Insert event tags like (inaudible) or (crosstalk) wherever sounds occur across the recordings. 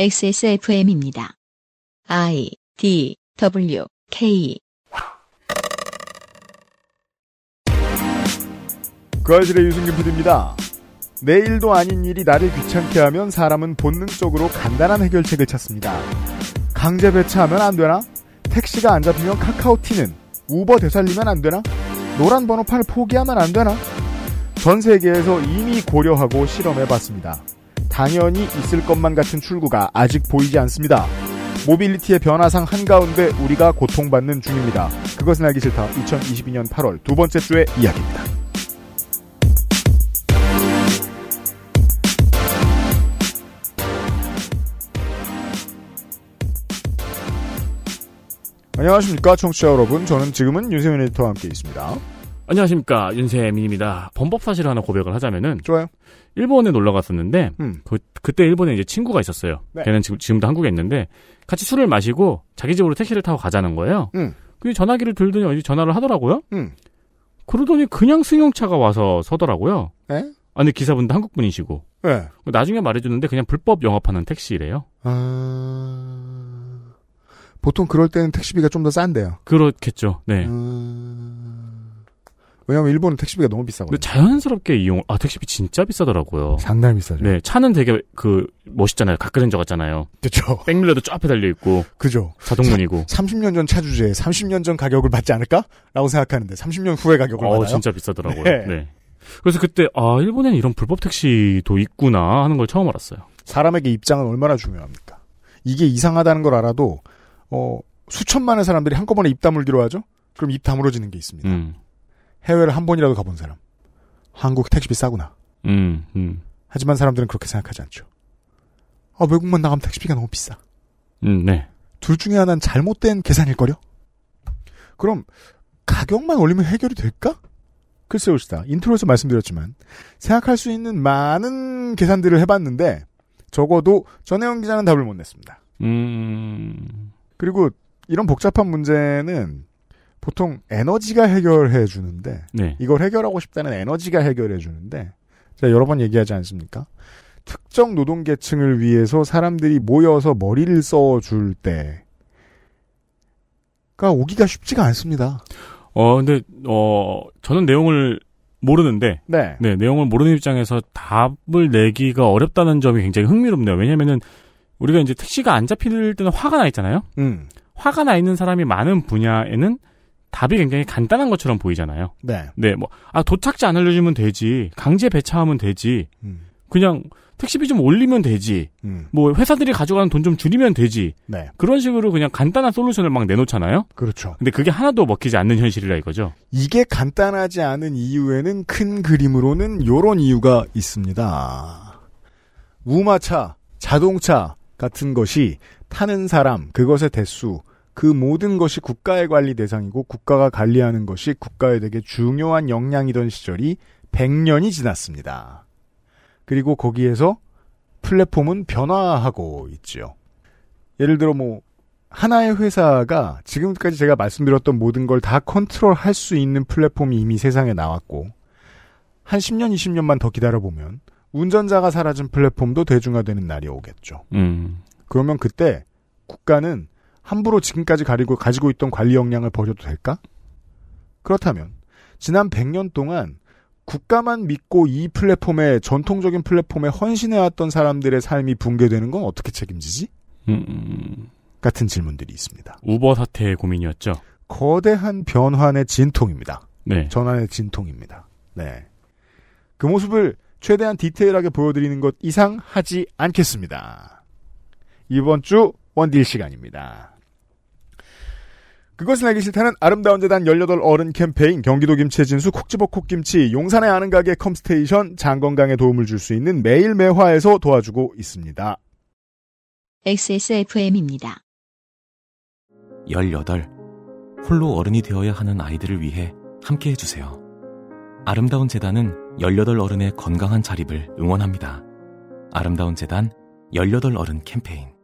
XSFM입니다. I D W K 그 알실의 유승균 PD입니다. 내일도 아닌 일이 나를 귀찮게 하면 사람은 본능적으로 간단한 해결책을 찾습니다. 강제 배차하면 안 되나? 택시가 안 잡히면 카카오티는 우버 되살리면 안 되나? 노란 번호판을 포기하면 안 되나? 전 세계에서 이미 고려하고 실험해 봤습니다. 당연히 있을 것만 같은 출구가 아직 보이지 않습니다. 모빌리티의 변화상 한가운데 우리가 고통받는 중입니다. 그것은 알기 싫다. 2022년 8월 두 번째 주의 이야기입니다. 안녕하십니까 청취자 여러분 저는 지금은 윤세민 에디터와 함께 있습니다 안녕하십니까 윤세민입니다. 범법 사실을 하나 고백을 하자면은 좋아요 일본에 놀러 갔었는데 음. 그, 그때 일본에 이제 친구가 있었어요. 네. 걔는 지금 지금도 한국에 있는데 같이 술을 마시고 자기 집으로 택시를 타고 가자는 거예요. 음. 근데 전화기를 들더니 어디 전화를 하더라고요. 음. 그러더니 그냥 승용차가 와서 서더라고요. 네? 아니 기사분도 한국 분이시고 네. 나중에 말해주는데 그냥 불법 영업하는 택시래요. 아... 보통 그럴 때는 택시비가 좀 더 싼데요 그렇겠죠. 네. 음... 왜냐면 일본은 택시비가 너무 비싸거든요 자연스럽게 이용 아 택시비 진짜 비싸더라고요. 상당히 비싸죠 네 차는 되게 그 멋있잖아요. 가크렌저 같잖아요. 그죠 백밀러도 쫙 앞에 달려 있고 그죠 자동문이고. 30년 전 차 주제에 30년 전 가격을 받지 않을까? 라고 생각하는데 30년 후에 가격을 어, 받아요 진짜 비싸더라고요. 네. 네. 그래서 그때 아 일본에는 이런 불법 택시도 있구나 하는 걸 처음 알았어요. 사람에게 입장은 얼마나 중요합니까 이게 이상하다는 걸 알아도 어, 수천만의 사람들이 한꺼번에 입 다물기로 하죠 그럼 입 다물어지는 게 있습니다 음, 해외를 한 번이라도 가본 사람. 한국 택시비 싸구나. 음, 음, 하지만 사람들은 그렇게 생각하지 않죠. 아, 외국만 나가면 택시비가 너무 비싸. 음, 네. 둘 중에 하나는 잘못된 계산일걸요? 그럼 가격만 올리면 해결이 될까? 글쎄 봅시다. intro에서 말씀드렸지만 생각할 수 있는 많은 계산들을 해봤는데 적어도 전혜영 기자는 답을 못 냈습니다. 음, 그리고 이런 복잡한 문제는 보통 에너지가 해결해 주는데 네. 이걸 해결하고 싶다는 에너지가 해결해 주는데 제가 여러 번 얘기하지 않습니까? 특정 노동 계층을 위해서 사람들이 모여서 머리를 써 줄 때가 오기가 쉽지가 않습니다. 어, 근데 어 저는 내용을 모르는데 네. 네 내용을 모르는 입장에서 답을 내기가 어렵다는 점이 굉장히 흥미롭네요. 왜냐면은 우리가 이제 택시가 안 잡힐 때는 화가 나 있잖아요. 음. 화가 나 있는 사람이 많은 분야에는 답이 굉장히 간단한 것처럼 보이잖아요. 네. 네, 뭐, 아, 도착지 안 알려주면 되지. 강제 배차하면 되지. 음. 그냥 택시비 좀 올리면 되지. 음. 뭐, 회사들이 가져가는 돈 좀 줄이면 되지. 네. 그런 식으로 그냥 간단한 솔루션을 막 내놓잖아요? 그렇죠. 근데 그게 하나도 먹히지 않는 현실이라 이거죠. 이게 간단하지 않은 이유에는 큰 그림으로는 요런 이유가 있습니다. 우마차, 자동차 같은 것이 타는 사람, 그것의 대수, 그 모든 것이 국가의 관리 대상이고 국가가 관리하는 것이 국가에 되게 중요한 역량이던 시절이 100년이 지났습니다. 그리고 거기에서 플랫폼은 변화하고 있지요. 예를 들어 뭐 하나의 회사가 지금까지 제가 말씀드렸던 모든 걸 다 컨트롤 할 수 있는 플랫폼이 이미 세상에 나왔고 한 10년, 20년만 더 기다려보면 운전자가 사라진 플랫폼도 대중화되는 날이 오겠죠. 음, 그러면 그때 국가는 함부로 지금까지 가지고, 가지고 있던 관리 역량을 버려도 될까? 그렇다면 지난 100년 동안 국가만 믿고 이 플랫폼에 전통적인 플랫폼에 헌신해왔던 사람들의 삶이 붕괴되는 건 어떻게 책임지지? 음, 음, 같은 질문들이 있습니다. 우버 사태의 고민이었죠. 거대한 변환의 진통입니다. 네. 전환의 진통입니다. 네. 그 모습을 최대한 디테일하게 보여드리는 것 이상 하지 않겠습니다. 이번 주 원딜 시간입니다. 그것은 알기 싫다는 아름다운 재단 18 어른 캠페인 경기도 김치진수 콕 집어 콕김치 용산의 아는 가게 컴스테이션 장건강에 도움을 줄 수 있는 매일 매화에서 도와주고 있습니다. XSFM입니다. 18. 홀로 어른이 되어야 하는 아이들을 위해 함께 해주세요. 아름다운 재단은 18 어른의 건강한 자립을 응원합니다. 아름다운 재단 18 어른 캠페인.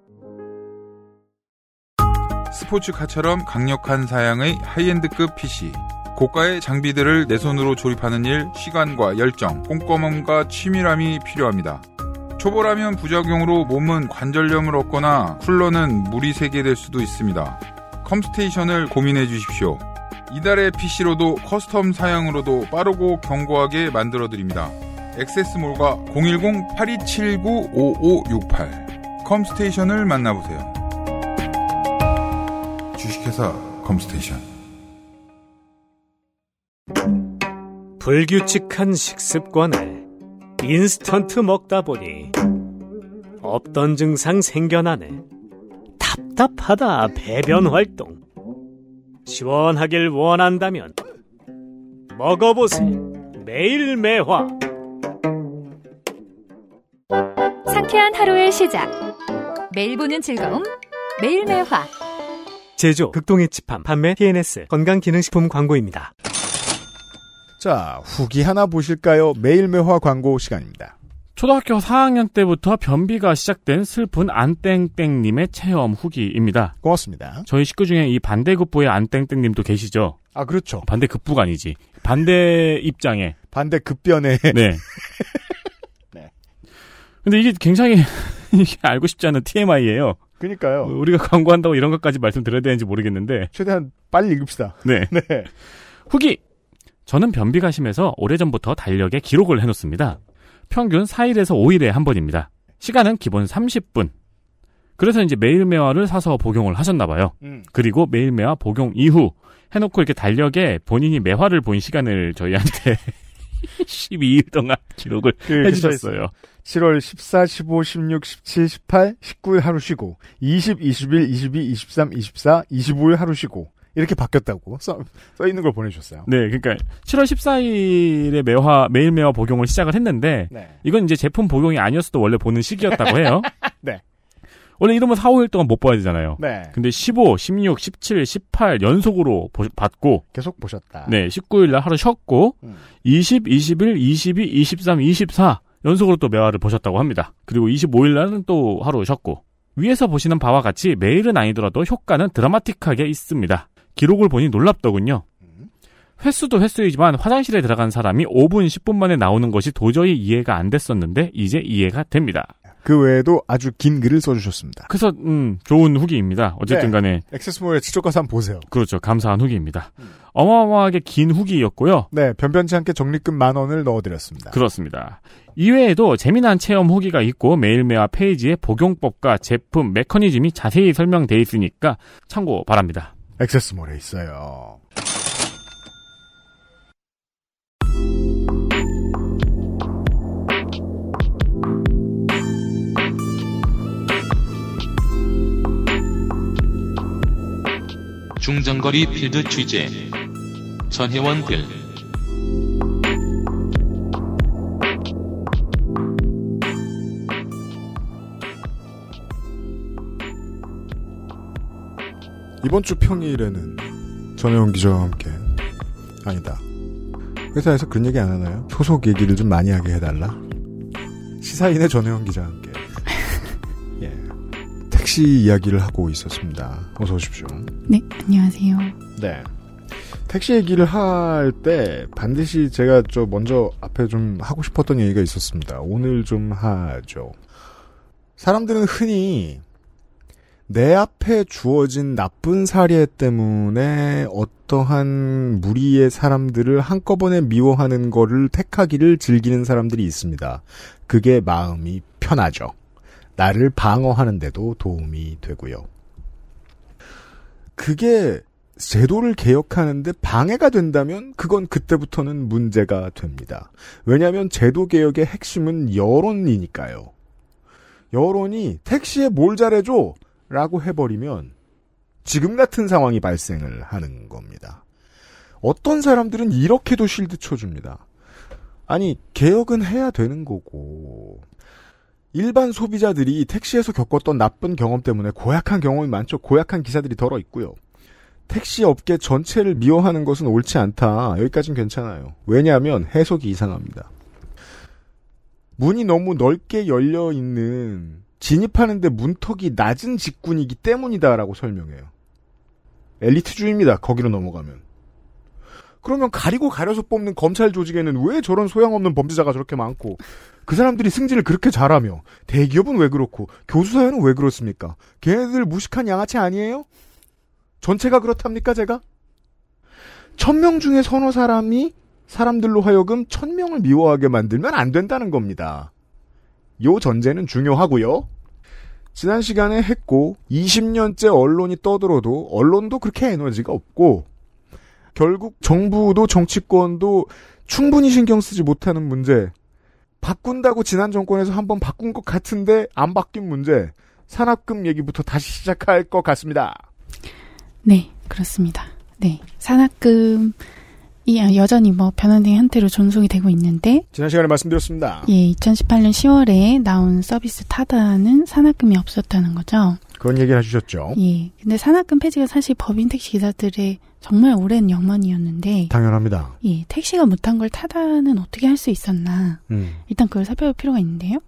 스포츠카처럼 강력한 사양의 하이엔드급 PC. 고가의 장비들을 내 손으로 조립하는 일, 시간과 열정, 꼼꼼함과 치밀함이 필요합니다. 초보라면 부작용으로 몸은 관절염을 얻거나 쿨러는 물이 새게 될 수도 있습니다. 컴스테이션을 고민해 주십시오. 이달의 PC로도 custom 사양으로도 빠르고 견고하게 만들어 드립니다. 액세스몰과 010-8279-5568 컴스테이션을 만나보세요. 주식회사 컴스테이션 불규칙한 식습관에 인스턴트 먹다 보니 없던 증상 생겨나네. 답답하다 배변 활동. 시원하길 원한다면 먹어보세요. 매일 매화. 상쾌한 하루의 시작. 매일 보는 즐거움. 매일 매화. 제조 극동의 집함 판매 TNS 건강기능식품 광고입니다. 자, 후기 하나 보실까요? 매일매화 광고 시간입니다. 초등학교 4학년 때부터 변비가 시작된 슬픈 안땡땡님의 체험 후기입니다. 고맙습니다. 저희 식구 중에 이 반대급부의 안땡땡님도 계시죠? 아, 그렇죠. 반대급부가 아니지. 반대 입장에. 반대 급변에. 네. (laughs) 네. 근데 이게 굉장히 (laughs) 이게 알고 싶지 않은 TMI예요. 그니까요. 우리가 (laughs) 광고한다고 이런 것까지 말씀드려야 되는지 모르겠는데. 최대한 빨리 읽읍시다. 네. (laughs) 네. 후기! 저는 변비가 심해서 오래전부터 달력에 기록을 해놓습니다. 평균 4일에서 5일에 한 번입니다. 시간은 기본 30분. 그래서 이제 매일매화를 사서 복용을 하셨나봐요. 음. 그리고 매일매화 복용 이후 해놓고 이렇게 달력에 본인이 매화를 본 시간을 저희한테 12일 동안 기록을 그 해주셨어요. 7월 14, 15, 16, 17, 18, 19일 하루 쉬고, 20, 21, 22, 23, 24, 25일 하루 쉬고, 이렇게 바뀌었다고 써, 써 있는 걸 보내주셨어요. 네, 그러니까 7월 14일에 매화 매일 매화 복용을 시작을 했는데 네. 이건 이제 제품 복용이 아니었어도 원래 보는 시기였다고 해요. (laughs) 네. 원래 이러면 4, 5일 동안 못 봐야 되잖아요. 네. 근데 15, 16, 17, 18 연속으로 보- 받고 계속 보셨다. 네, 19일 날 하루 쉬었고 음. 20, 21, 22, 23, 24 연속으로 또 매화를 보셨다고 합니다. 그리고 25일 날은 또 하루 쉬었고 위에서 보시는 바와 같이 매일은 아니더라도 효과는 드라마틱하게 있습니다. 기록을 보니 놀랍더군요. 횟수도 횟수이지만 화장실에 들어간 사람이 5분, 10분 만에 나오는 것이 도저히 이해가 안 됐었는데 이제 이해가 됩니다. 그 외에도 아주 긴 글을 써주셨습니다. 그래서 음, 좋은 후기입니다. 어쨌든 네. 간에 액세스몰에 직접 가서 한번 보세요. 그렇죠. 감사한 후기입니다. 어마어마하게 긴 후기였고요. 네, 변변치 않게 적립금 만 원을 넣어드렸습니다. 그렇습니다. 이외에도 재미난 체험 후기가 있고 매일매화 페이지에 복용법과 제품, 메커니즘이 자세히 설명돼 있으니까 참고 바랍니다. 액세스몰에 있어요. 중장거리 필드 취재 전혜원 글 이번 주 평일에는 전혜원 기자와 함께 아니다. 회사에서 그런 얘기 안 하나요? 소속 얘기를 좀 많이 하게 해달라. 시사인의 전혜원 예 택시 이야기를 하고 있었습니다. 어서 오십시오. 네, 안녕하세요. 네. 택시 얘기를 할 때 반드시 제가 저 먼저 앞에 좀 하고 싶었던 얘기가 있었습니다. 오늘 좀 하죠. 사람들은 흔히 내 앞에 주어진 나쁜 사례 때문에 어떠한 무리의 사람들을 한꺼번에 미워하는 거를 택하기를 즐기는 사람들이 있습니다. 그게 마음이 편하죠. 나를 방어하는 데도 도움이 되고요. 그게 제도를 개혁하는데 방해가 된다면 그건 그때부터는 문제가 됩니다. 왜냐하면 제도 개혁의 핵심은 여론이니까요. 여론이 택시에 뭘 잘해줘 라고 해버리면 지금 같은 상황이 발생을 하는 겁니다. 어떤 사람들은 이렇게도 실드 쳐줍니다. 아니 개혁은 해야 되는 거고 일반 소비자들이 택시에서 겪었던 나쁜 경험 때문에 고약한 경험이 많죠. 고약한 기사들이 덜어 있고요. 택시 업계 전체를 미워하는 것은 옳지 않다. 여기까지는 괜찮아요. 왜냐하면 해석이 이상합니다. 문이 너무 넓게 열려 있는 진입하는데 문턱이 낮은 직군이기 때문이다라고 설명해요. 엘리트주의입니다. 거기로 넘어가면. 그러면 가리고 가려서 뽑는 검찰 조직에는 왜 저런 소양없는 범죄자가 저렇게 많고 그 사람들이 승진을 그렇게 잘하며 대기업은 왜 그렇고 교수사회는 왜 그렇습니까? 걔네들 무식한 양아치 아니에요? 전체가 그렇답니까 제가? 천 명 중에 서너 사람이 사람들로 하여금 천 명을 미워하게 만들면 안 된다는 겁니다. 요 전제는 중요하고요. 지난 시간에 했고 20년째 언론이 떠들어도 언론도 그렇게 에너지가 없고 결국 정부도 정치권도 충분히 신경 쓰지 못하는 문제 바꾼다고 지난 정권에서 한번 바꾼 것 같은데 안 바뀐 문제 산학금 얘기부터 다시 시작할 것 같습니다. 네, 그렇습니다. 네. 산학금 이 여전히 뭐 변환된 형태로 존속이 되고 있는데 지난 시간에 말씀드렸습니다. 예, 2018년 10월에 나온 서비스 타다는 산학금이 없었다는 거죠. 그런 얘기를 해주셨죠. 예. 근데 산학금 폐지가 사실 법인 택시 기사들의 정말 오랜 염원이었는데 당연합니다. 예, 택시가 못한 걸 타다는 어떻게 할 수 있었나. 음. 일단 그걸 살펴볼 필요가 있는데요.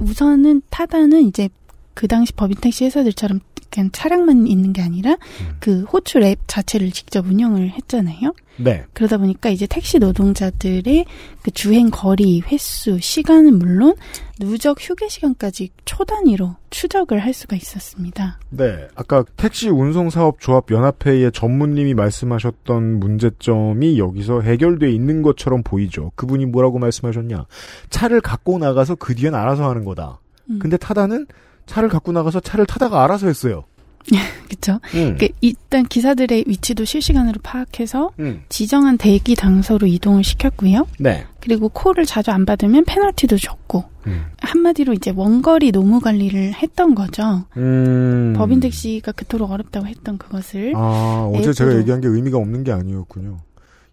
우선은 타다는 이제 그 당시 법인 택시 회사들처럼 그냥 차량만 있는 게 아니라 음. 그 호출 앱 자체를 직접 운영을 했잖아요. 네. 그러다 보니까 이제 택시 노동자들의 그 주행 거리, 횟수, 시간은 물론 누적 휴게 시간까지 초 단위로 추적을 할 수가 있었습니다. 네. 아까 택시 운송사업조합 연합회의 전무님이 말씀하셨던 문제점이 여기서 해결돼 있는 것처럼 보이죠. 그분이 뭐라고 말씀하셨냐. 차를 갖고 나가서 그 뒤엔 알아서 하는 거다. 음. 근데 타다는 차를 갖고 나가서 차를 타다가 알아서 했어요. (laughs) 그렇죠. 음. 그 일단 기사들의 위치도 실시간으로 파악해서 음. 지정한 대기 장소로 이동을 시켰고요. 네. 그리고 콜을 자주 안 받으면 페널티도 줬고 음. 한마디로 이제 원거리 노무 관리를 했던 거죠. 음. 법인 택시가 그토록 어렵다고 했던 그것을 아, 어제 제가. 얘기한 게 의미가 없는 게 아니었군요.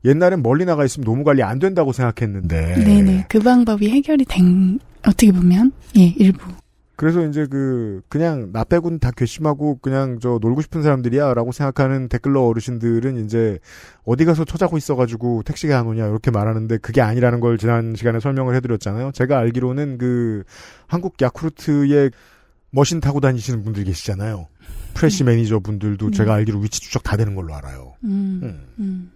옛날엔 멀리 나가 있으면 노무 관리 안 된다고 생각했는데. 네네 그 방법이 해결이 된 어떻게 보면 예 일부 그래서 이제 그 그냥 나 빼고는 다 괘씸하고 그냥 저 놀고 싶은 사람들이야라고 생각하는 댓글러 어르신들은 이제 어디 가서 처자고 있어가지고 택시가 안 오냐 이렇게 말하는데 그게 아니라는 걸 지난 시간에 설명을 해드렸잖아요. 제가 알기로는 그 한국 야쿠르트에 머신 타고 다니시는 분들 계시잖아요. 프레시 매니저 분들도 네. 제가 알기로 위치 추적 다 되는 걸로 알아요. 음, 음. 음.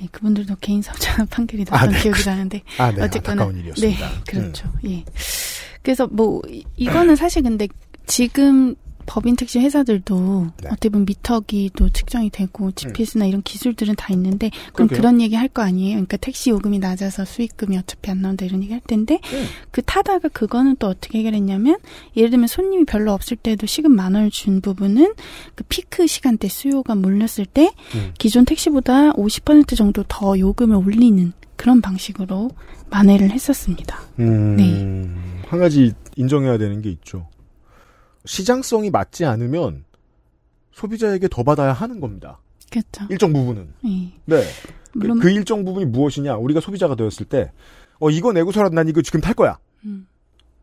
예, 그분들도 개인 사업자 판결이 아, 났던 네. 기억이 나는데 아, 네, 어쨌거나. 네 그렇죠 예 그래서 뭐 이- 이거는 사실 근데 지금 법인 택시 회사들도 네. 어떻게 보면 미터기도 측정이 되고 GPS나 이런 기술들은 다 있는데 그럼 그러게요. 그런 얘기 할 거 아니에요. 그러니까 택시 요금이 낮아서 수익금이 어차피 안 나온다 이런 얘기 할 텐데 음. 그 타다가 그거는 또 어떻게 해결했냐면 예를 들면 손님이 별로 없을 때도 시급 만 원을 준 부분은 그 피크 시간대 수요가 몰렸을 때 음. 기존 택시보다 50% 정도 더 요금을 올리는 그런 방식으로 만회를 했었습니다. 음, 네. 한 가지 인정해야 되는 게 있죠. 시장성이 맞지 않으면 소비자에게 더 받아야 하는 겁니다. 그렇죠. 일정 부분은. 예. 네. 그, 물론 그 일정 부분이 무엇이냐? 우리가 소비자가 되었을 때, 어, 이거 내고서라도 난 이거 지금 탈 거야. 음,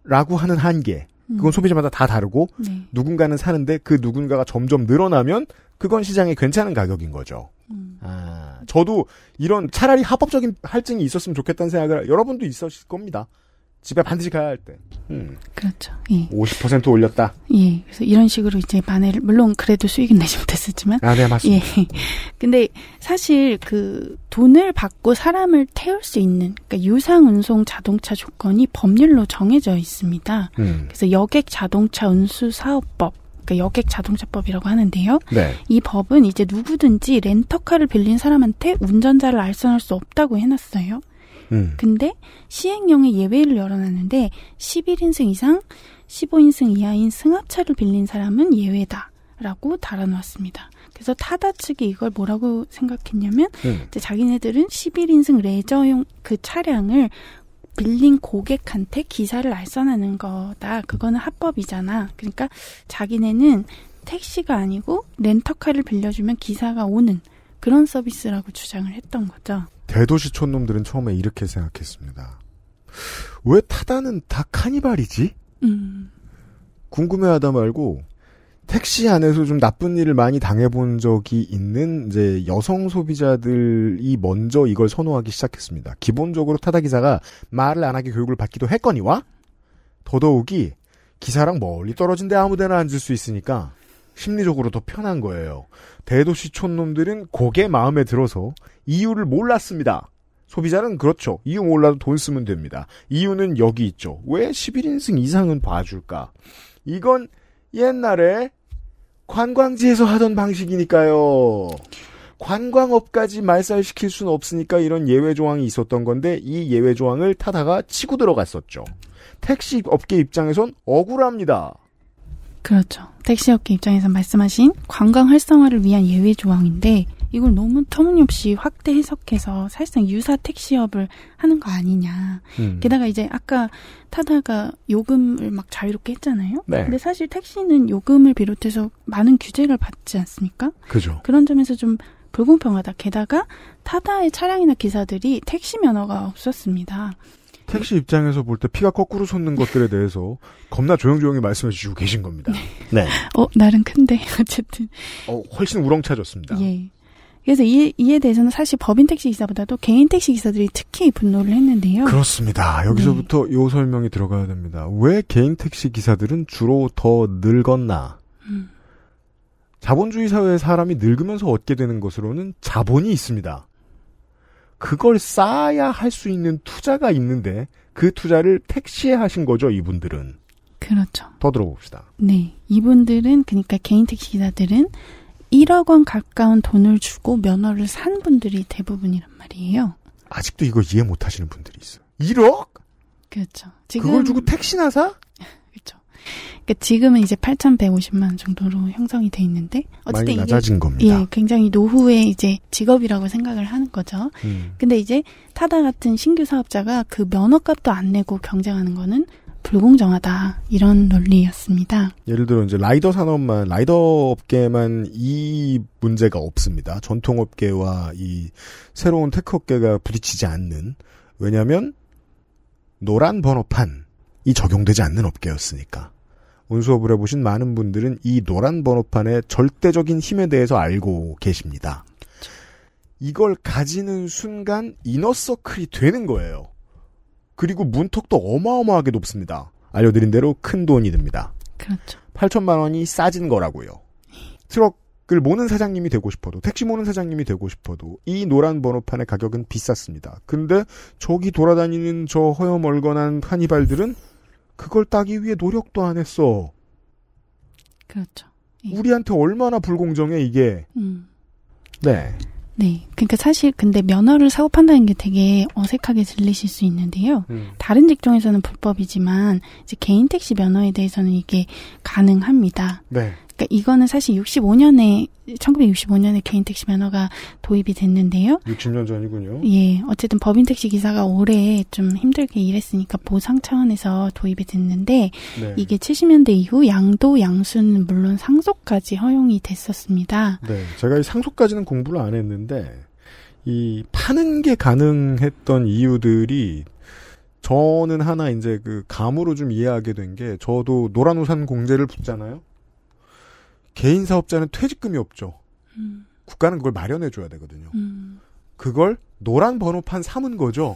라고 하는 한계. 음, 그건 소비자마다 다 다르고, 네. 누군가는 사는데 그 누군가가 점점 늘어나면, 그건 시장에 괜찮은 가격인 거죠. 음. 아, 저도 이런 차라리 합법적인 할증이 있었으면 좋겠다는 생각을 여러분도 있으실 겁니다. 집에 반드시 가야 할 때. 음, 그렇죠. 예. 50% 올렸다. 예. 그래서 이런 식으로 이제 만회를 물론 그래도 수익은 내지 못했었지만 아, 네, 맞습니다. 예. 근데 사실 그 돈을 받고 사람을 태울 수 있는 그러니까 유상 운송 자동차 조건이 법률로 정해져 있습니다. 음, 그래서 여객 자동차 운수 사업법 그러니까 여객 자동차법이라고 하는데요. 네. 이 법은 이제 누구든지 렌터카를 빌린 사람한테 운전자를 알선할 수 없다고 해놨어요. 음, 근데 시행령에 예외를 열어놨는데 11인승 이상 15인승 이하인 승합차를 빌린 사람은 예외다라고 달아놓았습니다. 그래서 타다 측이 이걸 뭐라고 생각했냐면 음, 이제 자기네들은 11인승 레저용 그 차량을 빌린 고객한테 기사를 알선하는 거다. 그거는 합법이잖아. 그러니까 자기네는 택시가 아니고 렌터카를 빌려주면 기사가 오는 그런 서비스라고 주장을 했던 거죠. 대도시 촌 놈들은 처음에 이렇게 생각했습니다. 왜 타다는 다 카니발이지? 음, 궁금해하다 말고 택시 안에서 좀 나쁜 일을 많이 당해본 적이 있는 이제 여성 소비자들이 먼저 이걸 선호하기 시작했습니다. 기본적으로 타다 기사가 말을 안 하게 교육을 받기도 했거니와 더더욱이 기사랑 멀리 떨어진 데 아무데나 앉을 수 있으니까 심리적으로 더 편한 거예요. 대도시 촌 놈들은 그게 마음에 들어서 이유를 몰랐습니다. 소비자는 그렇죠. 이유 몰라도 돈 쓰면 됩니다. 이유는 여기 있죠. 왜 11인승 이상은 봐줄까? 이건 옛날에 관광지에서 하던 방식이니까요. 관광업까지 말살시킬 수는 없으니까 이런 예외 조항이 있었던 건데 이 예외 조항을 타다가 치고 들어갔었죠. 택시 업계 입장에선 억울합니다. 그렇죠. 택시업계 입장에서 말씀하신 관광 활성화를 위한 예외 조항인데 이걸 너무 터무니없이 확대 해석해서 사실상 유사 택시업을 하는 거 아니냐. 음. 게다가 이제 아까 타다가 요금을 막 자유롭게 했잖아요. 네. 근데 사실 택시는 요금을 비롯해서 많은 규제를 받지 않습니까? 그죠. 그런 점에서 좀 불공평하다. 게다가 타다의 차량이나 기사들이 택시 면허가 없었습니다. 택시 입장에서 볼 때 피가 거꾸로 솟는 것들에 대해서 겁나 조용조용히 말씀해 주시고 계신 겁니다. (laughs) 네. 어, 날은 큰데 (laughs) 어쨌든 어, 훨씬 우렁차졌습니다. 예. 그래서 이, 이에 대해서는 사실 법인 택시 기사보다도 개인 택시 기사들이 특히 분노를 했는데요. 그렇습니다. 여기서부터 요 설명이 들어가야 됩니다. 왜 개인 택시 기사들은 주로 더 늙었나? 음. 자본주의 사회의 사람이 늙으면서 얻게 되는 것으로는 자본이 있습니다. 그걸 쌓아야 할 수 있는 투자가 있는데 그 투자를 택시에 하신 거죠, 이분들은. 그렇죠. 더 들어봅시다. 네. 이분들은 그러니까 개인 택시 기사들은 1억 원 가까운 돈을 주고 면허를 산 분들이 대부분이란 말이에요. 아직도 이거 이해 못 하시는 분들이 있어요. 1억? 그렇죠. 지금 그걸 주고 택시나 사? 그러니까 지금은 이제 8,150만 원 정도로 형성이 돼 있는데 많이 어쨌든 이게 낮아진 겁니다. 예, 굉장히 노후의 이제 직업이라고 생각을 하는 거죠. 음. 근데 이제 타다 같은 신규 사업자가 그 면허값도 안 내고 경쟁하는 거는 불공정하다 이런 논리였습니다. 예를 들어 이제 라이더 산업만 라이더 업계만 이 문제가 없습니다. 전통 업계와 이 새로운 tech 업계가 부딪히지 않는 왜냐하면 노란 번호판 이 적용되지 않는 업계였으니까. 운수업을 해보신 많은 분들은 이 노란 번호판의 절대적인 힘에 대해서 알고 계십니다. 이걸 가지는 순간 이너서클이 되는 거예요. 그리고 문턱도 어마어마하게 높습니다. 알려드린 대로 큰 돈이 듭니다. 그렇죠. 8천만 원이 싸진 거라고요. 트럭을 모는 사장님이 되고 싶어도 택시 모는 사장님이 되고 싶어도 이 노란 번호판의 가격은 비쌌습니다. 근데 저기 돌아다니는 저 허여멀건한 카니발들은 그걸 따기 위해 노력도 안 했어. 그렇죠. 예. 우리한테 얼마나 불공정해 이게. 음. 네. 네. 그러니까 사실 근데 면허를 사고 판다는 게 되게 어색하게 들리실 수 있는데요. 다른 직종에서는 불법이지만 이제 개인 택시 면허에 대해서는 이게 가능합니다. 네. 그러니까 이거는 사실 65년에 1965년에 개인 택시 면허가 도입이 됐는데요. 60년 전이군요. 예, 어쨌든 법인 택시 기사가 올해 좀 힘들게 일했으니까 보상 차원에서 도입이 됐는데 네. 이게 70년대 이후 양도 양수는 물론 상속까지 허용이 됐었습니다. 네. 제가 이 상속까지는 공부를 안 했는데 이 파는 게 가능했던 이유들이 저는 하나 이제 그 감으로 좀 이해하게 된 게 저도 노란우산 공제를 붙잖아요. 개인 사업자는 퇴직금이 없죠. 음, 국가는 그걸 마련해 줘야 되거든요. 음, 그걸 노란 번호판 삼은 거죠.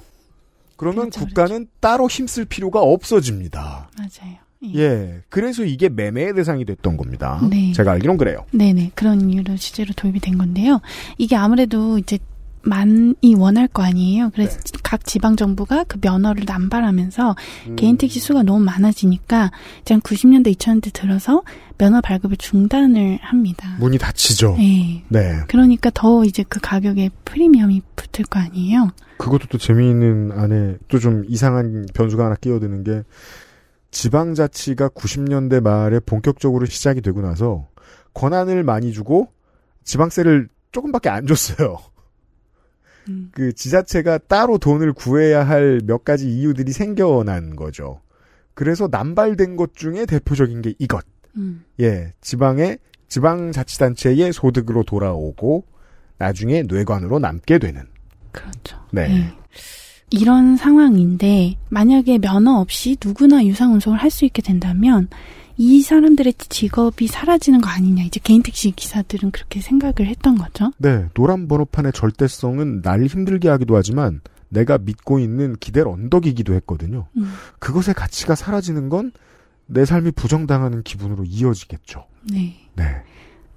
그러면 그렇죠, 국가는 따로 힘쓸 필요가 없어집니다. 맞아요. 예. 그래서 이게 매매의 대상이 됐던 겁니다. 네. 제가 알기론 그래요. 네네 그런 이유로 실제로 도입이 된 건데요. 이게 아무래도 이제 많이 원할 거 아니에요. 그래서 네. 각 지방 정부가 그 면허를 남발하면서 음. 개인 택시 수가 너무 많아지니까 이제 한 90년대 2000년대 들어서 면허 발급을 중단을 합니다. 문이 닫히죠. 네. 네. 그러니까 더 이제 그 가격에 프리미엄이 붙을 거 아니에요. 그것도 또 재미있는 안에 또 좀 이상한 변수가 하나 끼어드는 게 지방자치가 90년대 말에 본격적으로 시작이 되고 나서 권한을 많이 주고 지방세를 조금밖에 안 줬어요. 음. 그 지자체가 따로 돈을 구해야 할 몇 가지 이유들이 생겨난 거죠. 그래서 남발된 것 중에 대표적인 게 이것. 음. 예, 지방의 지방자치단체의 소득으로 돌아오고 나중에 뇌관으로 남게 되는. 그렇죠. 네. 네. 이런 상황인데 만약에 면허 없이 누구나 유상 운송을 할 수 있게 된다면 이 사람들의 직업이 사라지는 거 아니냐. 이제 개인 택시 기사들은 그렇게 생각을 했던 거죠. 네, 노란 번호판의 절대성은 날 힘들게 하기도 하지만 내가 믿고 있는 기댈 언덕이기도 했거든요. 음. 그것의 가치가 사라지는 건 내 삶이 부정당하는 기분으로 이어지겠죠. 네. 네.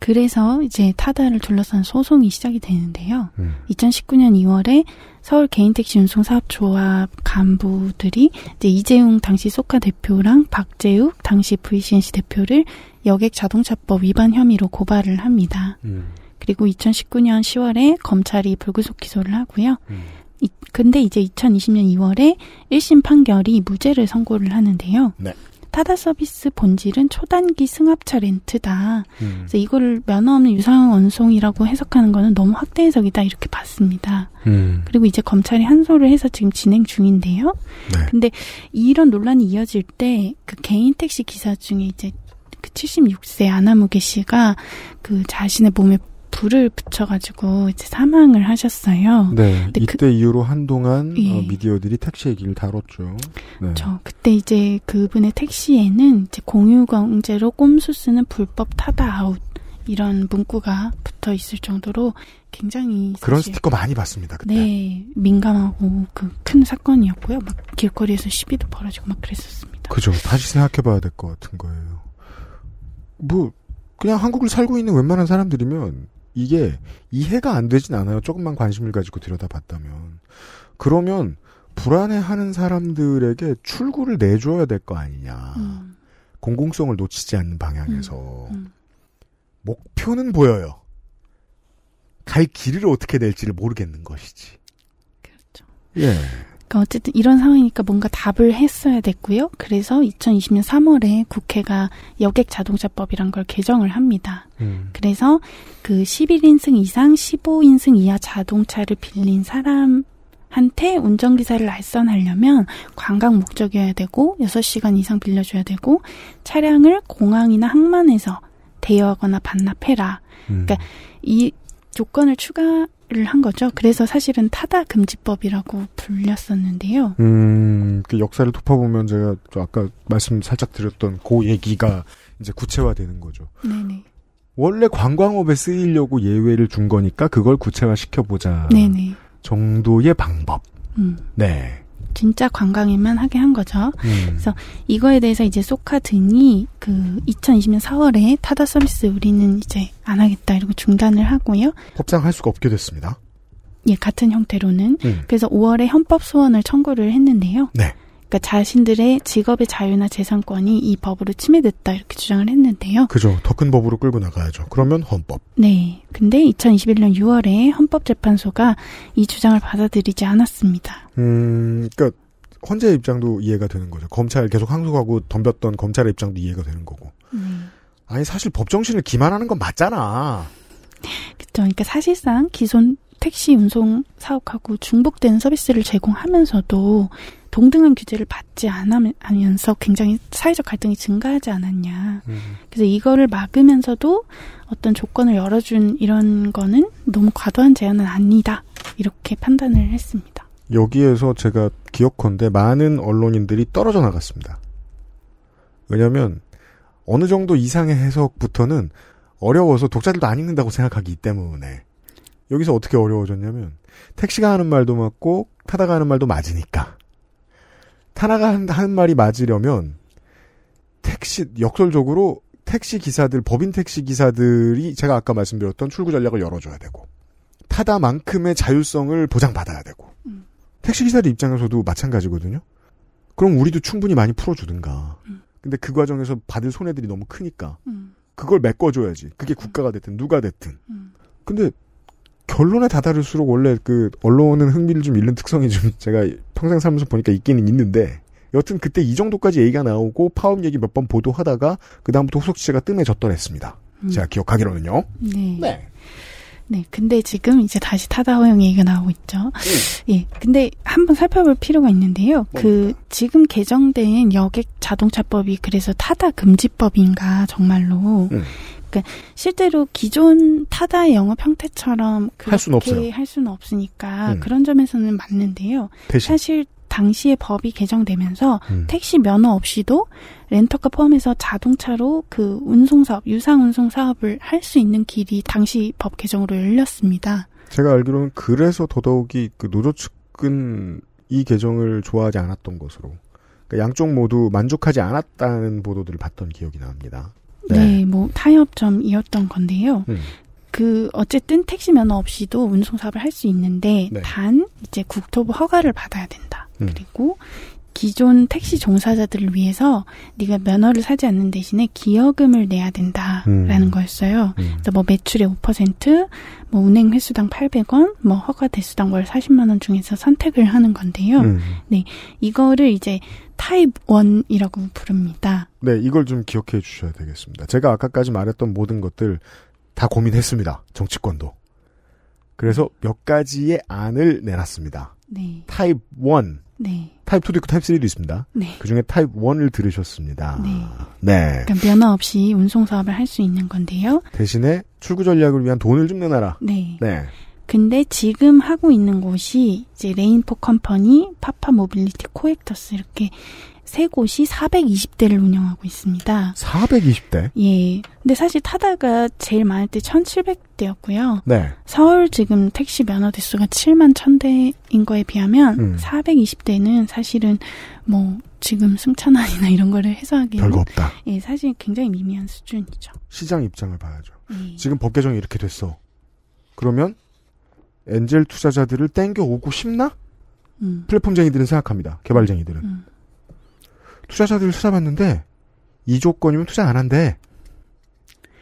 그래서 이제 타다를 둘러싼 소송이 시작이 되는데요. 음. 2019년 2월에 서울 개인택시 운송사업조합 간부들이 이제 이재용 당시 소카 대표랑 박재욱 당시 VCNC 대표를 여객 자동차법 위반 혐의로 고발을 합니다. 음. 그리고 2019년 10월에 검찰이 불구속 기소를 하고요. 음. 이- 근데 이제 2020년 2월에 1심 판결이 무죄를 선고를 하는데요. 네. 타다 서비스 본질은 초단기 승합차 렌트다. 음. 그래서 이거를 면허 없는 유상 원송이라고 해석하는 거는 너무 확대 해석이다 이렇게 봤습니다. 음. 그리고 이제 검찰이 한소를 해서 지금 진행 중인데요. 네. 근데 이런 논란이 이어질 때 그 개인 택시 기사 중에 이제 그 76세 아나무게 씨가 그 자신의 몸에 불을 붙여가지고 이제 사망을 하셨어요. 네. 근데 이때 그- 이후로 한동안 예. 어, 미디어들이 택시 얘기를 다뤘죠. 네. 저 그때 이제 그분의 택시에는 이제 공유경제로 꼼수 쓰는 불법 타다 아웃 이런 문구가 붙어 있을 정도로 굉장히 그런 스티커 많이 봤습니다. 그때. 네 민감하고 그 큰 사건이었고요. 막 길거리에서 시비도 벌어지고 막 그랬었습니다. 그죠. 다시 생각해봐야 될 것 같은 거예요. 뭐 그냥 한국을 살고 있는 웬만한 사람들이면 이게 이해가 안 되진 않아요. 조금만 관심을 가지고 들여다봤다면. 그러면 불안해하는 사람들에게 출구를 내줘야 될 거 아니냐. 음, 공공성을 놓치지 않는 방향에서 음. 목표는 보여요. 갈 길을 어떻게 낼지를 모르겠는 것이지. 그렇죠. 예. 그러니까 어쨌든 이런 상황이니까 뭔가 답을 했어야 됐고요. 그래서 2020년 3월에 국회가 여객 자동차법이란 걸 개정을 합니다. 음. 그래서 그 11인승 이상 15인승 이하 자동차를 빌린 사람 한테 운전기사를 알선하려면 관광 목적이어야 되고 6시간 이상 빌려줘야 되고 차량을 공항이나 항만에서 대여하거나 반납해라. 음. 그러니까 이 조건을 추가를 한 거죠. 그래서 사실은 타다 금지법이라고 불렸었는데요. 음, 그 역사를 덮어보면 제가 저 아까 말씀 살짝 드렸던 그 얘기가 이제 구체화되는 거죠. 네네. 원래 관광업에 쓰이려고 예외를 준 거니까 그걸 구체화시켜보자. 네네. 정도의 방법. 음, 네. 진짜 관광에만 하게 한 거죠. 음. 그래서 이거에 대해서 이제 소카 등이 그 2020년 4월에 타다 서비스 우리는 이제 안 하겠다 이러고 중단을 하고요. 협상할 수가 없게 됐습니다. 예, 같은 형태로는. 음. 그래서 5월에 헌법 소원을 청구를 했는데요. 네. 그러니까 자신들의 직업의 자유나 재산권이 이 법으로 침해됐다 이렇게 주장을 했는데요. 그죠. 더 큰 법으로 끌고 나가야죠. 그러면 헌법. 네. 근데 2021년 6월에 헌법재판소가 이 주장을 받아들이지 않았습니다. 음, 그니까, 헌재 입장도 이해가 되는 거죠. 검찰 계속 항소하고 덤볐던 검찰의 입장도 이해가 되는 거고. 아니, 사실 법 정신을 기만하는 건 맞잖아. 그렇죠. 그러니까 사실상 기존 택시 운송 사업하고 중복되는 서비스를 제공하면서도 동등한 규제를 받지 않으면서 굉장히 사회적 갈등이 증가하지 않았냐. 음. 그래서 이거를 막으면서도 어떤 조건을 열어준 이런 거는 너무 과도한 제한은 아니다. 이렇게 판단을 했습니다. 여기에서 제가 기억컨대 많은 언론인들이 떨어져 나갔습니다. 왜냐면, 어느 정도 이상의 해석부터는 어려워서 독자들도 안 읽는다고 생각하기 때문에. 여기서 어떻게 어려워졌냐면, 택시가 하는 말도 맞고, 타다가 하는 말도 맞으니까. 타다가 한- 하는 말이 맞으려면, 택시, 역설적으로 택시 기사들, 법인 택시 기사들이 제가 아까 말씀드렸던 출구 전략을 열어줘야 되고, 타다만큼의 자율성을 보장받아야 되고, 택시 기사들 입장에서도 마찬가지거든요. 그럼 우리도 충분히 많이 풀어주든가. 근데 그 과정에서 받을 손해들이 너무 크니까 그걸 메꿔줘야지. 그게 국가가 됐든 누가 됐든. 근데 결론에 다다를수록 원래 그 언론은 흥미를 좀 잃는 특성이 좀 (laughs) 제가 평생 살면서 보니까 있기는 있는데 여튼 그때 이 정도까지 얘기가 나오고 파업 얘기 몇 번 보도하다가 그 다음부터 후속 취재가 뜸해졌더랬습니다. 음. 제가 기억하기로는요. 네. 네. 네, 근데 지금 이제 다시 타다 허용 얘기가 나오고 있죠. 예, 근데 한번 살펴볼 필요가 있는데요. 그 지금 개정된 여객 자동차법이 그래서 타다 금지법인가 정말로. 음. 그러니까 실제로 기존 타다의 영업 형태처럼 할 수는 없어요. 할 수는 없으니까 음. 그런 점에서는 맞는데요. 대신. 사실 당시에 법이 개정되면서 음. 택시 면허 없이도 렌터카 포함해서 자동차로 그 운송 사업, 유상 운송 사업을 할 수 있는 길이 당시 법 개정으로 열렸습니다. 제가 알기로는 그래서 더더욱이 그 노조 측은 이 개정을 좋아하지 않았던 것으로 그러니까 양쪽 모두 만족하지 않았다는 보도들을 봤던 기억이 납니다. 네, 뭐 타협점이었던 건데요. 음. 그 어쨌든 택시 면허 없이도 운송 사업을 할 수 있는데 네. 단 이제 국토부 허가를 받아야 된다. 음. 그리고 기존 택시 종사자들을 위해서 네가 면허를 사지 않는 대신에 기여금을 내야 된다라는 음. 거였어요. 음. 그래서 뭐 매출의 5%, 뭐 운행 횟수당 800원, 뭐 허가 대수당 월 40만 원 중에서 선택을 하는 건데요. 음. 이거를 이제 타입 1이라고 부릅니다. 네, 이걸 좀 기억해 주셔야 되겠습니다. 제가 아까까지 말했던 모든 것들 다 고민했습니다. 정치권도. 그래서 몇 가지의 안을 내놨습니다. 네. 타입 1, 네. 타입 2도 있고 타입 3도 있습니다. 네. 그 중에 타입 1을 들으셨습니다. 네. 네. 그러니까 면허 없이 운송 사업을 할 수 있는 건데요. 대신에 출구 전략을 위한 돈을 좀 내놔라. 네. 네. 근데 지금 하고 있는 곳이 이제 레인포 컴퍼니, 파파 모빌리티, 코액터스 이렇게 세 곳이 420대를 운영하고 있습니다. 420대? 예. 근데 사실 타다가 제일 많을 때 1,700대였고요. 네. 서울 지금 택시 면허 대수가 7만 1000대인 거에 비하면 음. 420대는 사실은 뭐 지금 승천안이나 이런 거를 해서 하기에는 별거 없다. 예, 사실 굉장히 미미한 수준이죠. 시장 입장을 봐야죠. 예. 지금 법 개정이 이렇게 됐어. 그러면 엔젤 투자자들을 땡겨 오고 싶나? 음. 플랫폼쟁이들은 생각합니다. 개발쟁이들은. 음. 투자자들을 찾아봤는데 이 조건이면 투자 안 한대.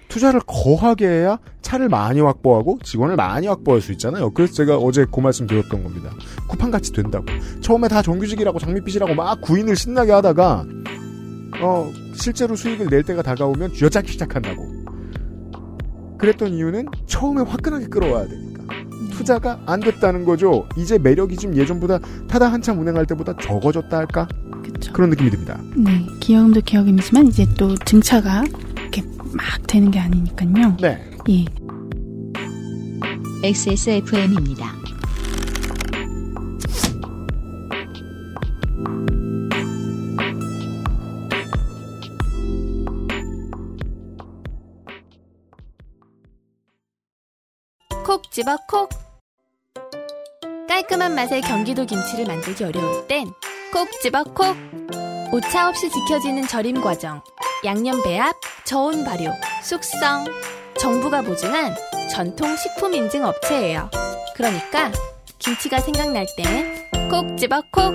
투자를 거하게 해야 차를 많이 확보하고 직원을 많이 확보할 수 있잖아요. 그래서 제가 어제 그 말씀 드렸던 겁니다. 쿠팡같이 된다고. 처음에 다 정규직이라고 장밋빛이라고 막 구인을 신나게 하다가 어 실제로 수익을 낼 때가 다가오면 쥐어짜기 시작한다고. 그랬던 이유는 처음에 화끈하게 끌어와야 되니까. 투자가 안 됐다는 거죠. 이제 매력이 좀 예전보다 타다 한참 운행할 때보다 적어졌다 할까? 그렇죠. 그런 느낌이 듭니다. 네, 기여금도 기여금이지만 이제 또 증차가 이렇게 막 되는 게 아니니까요. 네. 예. XSFM입니다. 콕 집어 콕 깔끔한 맛의 경기도 김치를 만들기 어려울 땐 콕 집어 콕 오차 없이 지켜지는 절임 과정 양념 배합, 저온 발효, 숙성 정부가 보증한 전통 식품 인증 업체예요 그러니까 김치가 생각날 땐 콕 집어 콕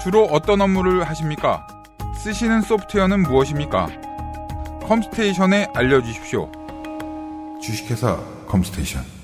주로 어떤 업무를 하십니까? 쓰시는 소프트웨어는 무엇입니까? 컴스테이션에 알려주십시오. 주식회사 컴스테이션.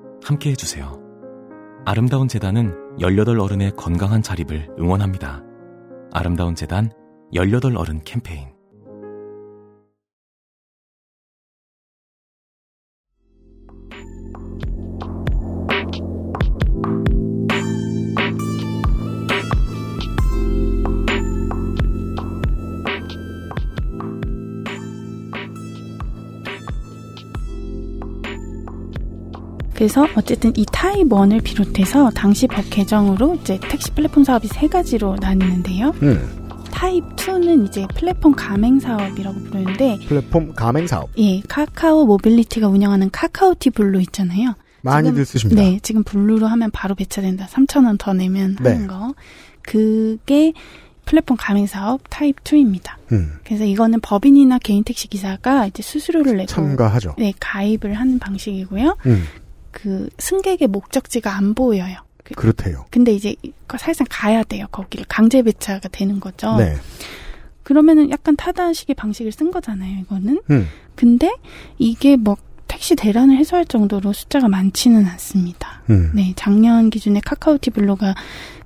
함께 해주세요. 아름다운 재단은 18 어른의 건강한 자립을 응원합니다. 아름다운 재단 18 어른 캠페인. 그래서 어쨌든 이 타입 1을 비롯해서 당시 법 개정으로 이제 택시 플랫폼 사업이 세 가지로 나뉘는데요. 음. 타입 2는 이제 플랫폼 가맹 사업이라고 부르는데 플랫폼 가맹 사업. 예, 카카오 모빌리티가 운영하는 카카오티 블루 있잖아요. 많이들 쓰십니다. 네, 지금 블루로 하면 바로 배차된다. 3,000원 더 내면 네. 하는 거. 그게 플랫폼 가맹 사업 타입 2입니다. 음. 그래서 이거는 법인이나 개인 택시 기사가 이제 수수료를 내고 참가하죠. 네, 가입을 하는 방식이고요. 음. 그 승객의 목적지가 안 보여요. 그- 그렇대요. 근데 이제 사실상 가야 돼요. 거기를 강제 배차가 되는 거죠. 네. 그러면은 약간 타다식의 방식을 쓴 거잖아요. 이거는. 음. 근데 이게 뭐 택시 대란을 해소할 정도로 숫자가 많지는 않습니다. 음. 네, 작년 기준에 카카오티 블루가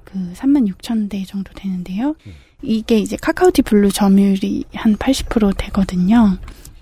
그 3만 6천 대 정도 되는데요. 음. 이게 이제 카카오티 블루 점유율이 한 80% 되거든요.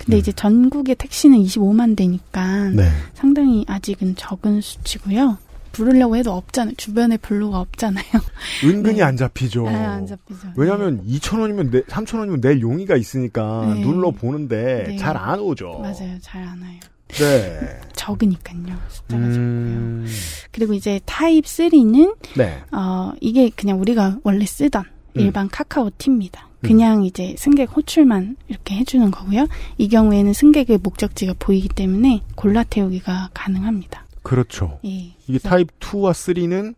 근데 이제 전국의 택시는 25만 대니까 네. 상당히 아직은 적은 수치고요. 부르려고 해도 없잖아요. 주변에 블루가 없잖아요. (laughs) 은근히 안 잡히죠. 네, 안 잡히죠. 왜냐하면 2천 원이면 내 3천 원이면 낼 용의가 있으니까 네. 눌러 보는데 네. 잘안 오죠. 맞아요. 잘 안 와요. 네. (laughs) 적으니까요. 숫자가 음, 그리고 이제 타입 3는 네. 어 이게 그냥 우리가 원래 쓰던 음. 일반 카카오 티입니다. 그냥 이제 승객 호출만 이렇게 해주는 거고요. 이 경우에는 승객의 목적지가 보이기 때문에 골라 태우기가 가능합니다. 그렇죠. 예. 이게 타입 2와 3는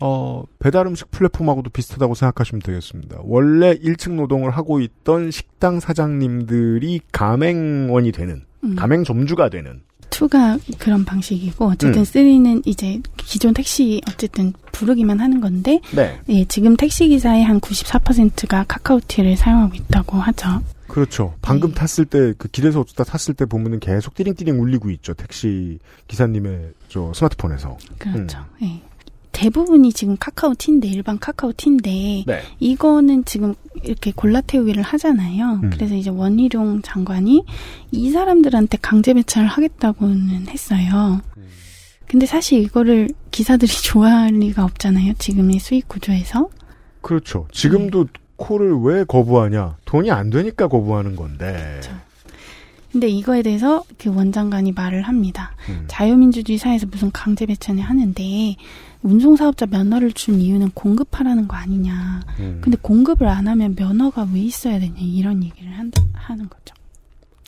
어, 배달 음식 플랫폼하고도 비슷하다고 생각하시면 되겠습니다. 원래 1층 노동을 하고 있던 식당 사장님들이 가맹원이 되는, 음. 가맹 점주가 되는. 2가 그런 방식이고 어쨌든 음. 3는 이제 기존 택시 어쨌든 부르기만 하는 건데 네. 예, 지금 택시 기사의 한 94%가 카카오티를 사용하고 있다고 하죠. 그렇죠. 방금 탔을 때, 그 길에서 어쩌다 탔을 때 보면은 계속 띠링띠링 울리고 있죠. 택시 기사님의 저 스마트폰에서. 그렇죠. 예. 대부분이 지금 카카오티인데 일반 카카오티인데 네. 이거는 지금 이렇게 골라 태우기를 하잖아요. 음. 그래서 이제 원희룡 장관이 이 사람들한테 강제 배차를 하겠다고는 했어요. 근데 사실 이거를 기사들이 (laughs) 좋아할 리가 없잖아요. 지금의 수익 구조에서. 그렇죠. 지금도 콜을 왜 거부하냐? 돈이 안 되니까 거부하는 건데. 근데 이거에 대해서 그 원장관이 말을 합니다. 음. 자유민주주의 사회에서 무슨 강제 배차를 하는데 운송사업자 면허를 준 이유는 공급하라는 거 아니냐. 음. 근데 공급을 안 하면 면허가 왜 있어야 되냐 이런 얘기를 한, 하는 거죠.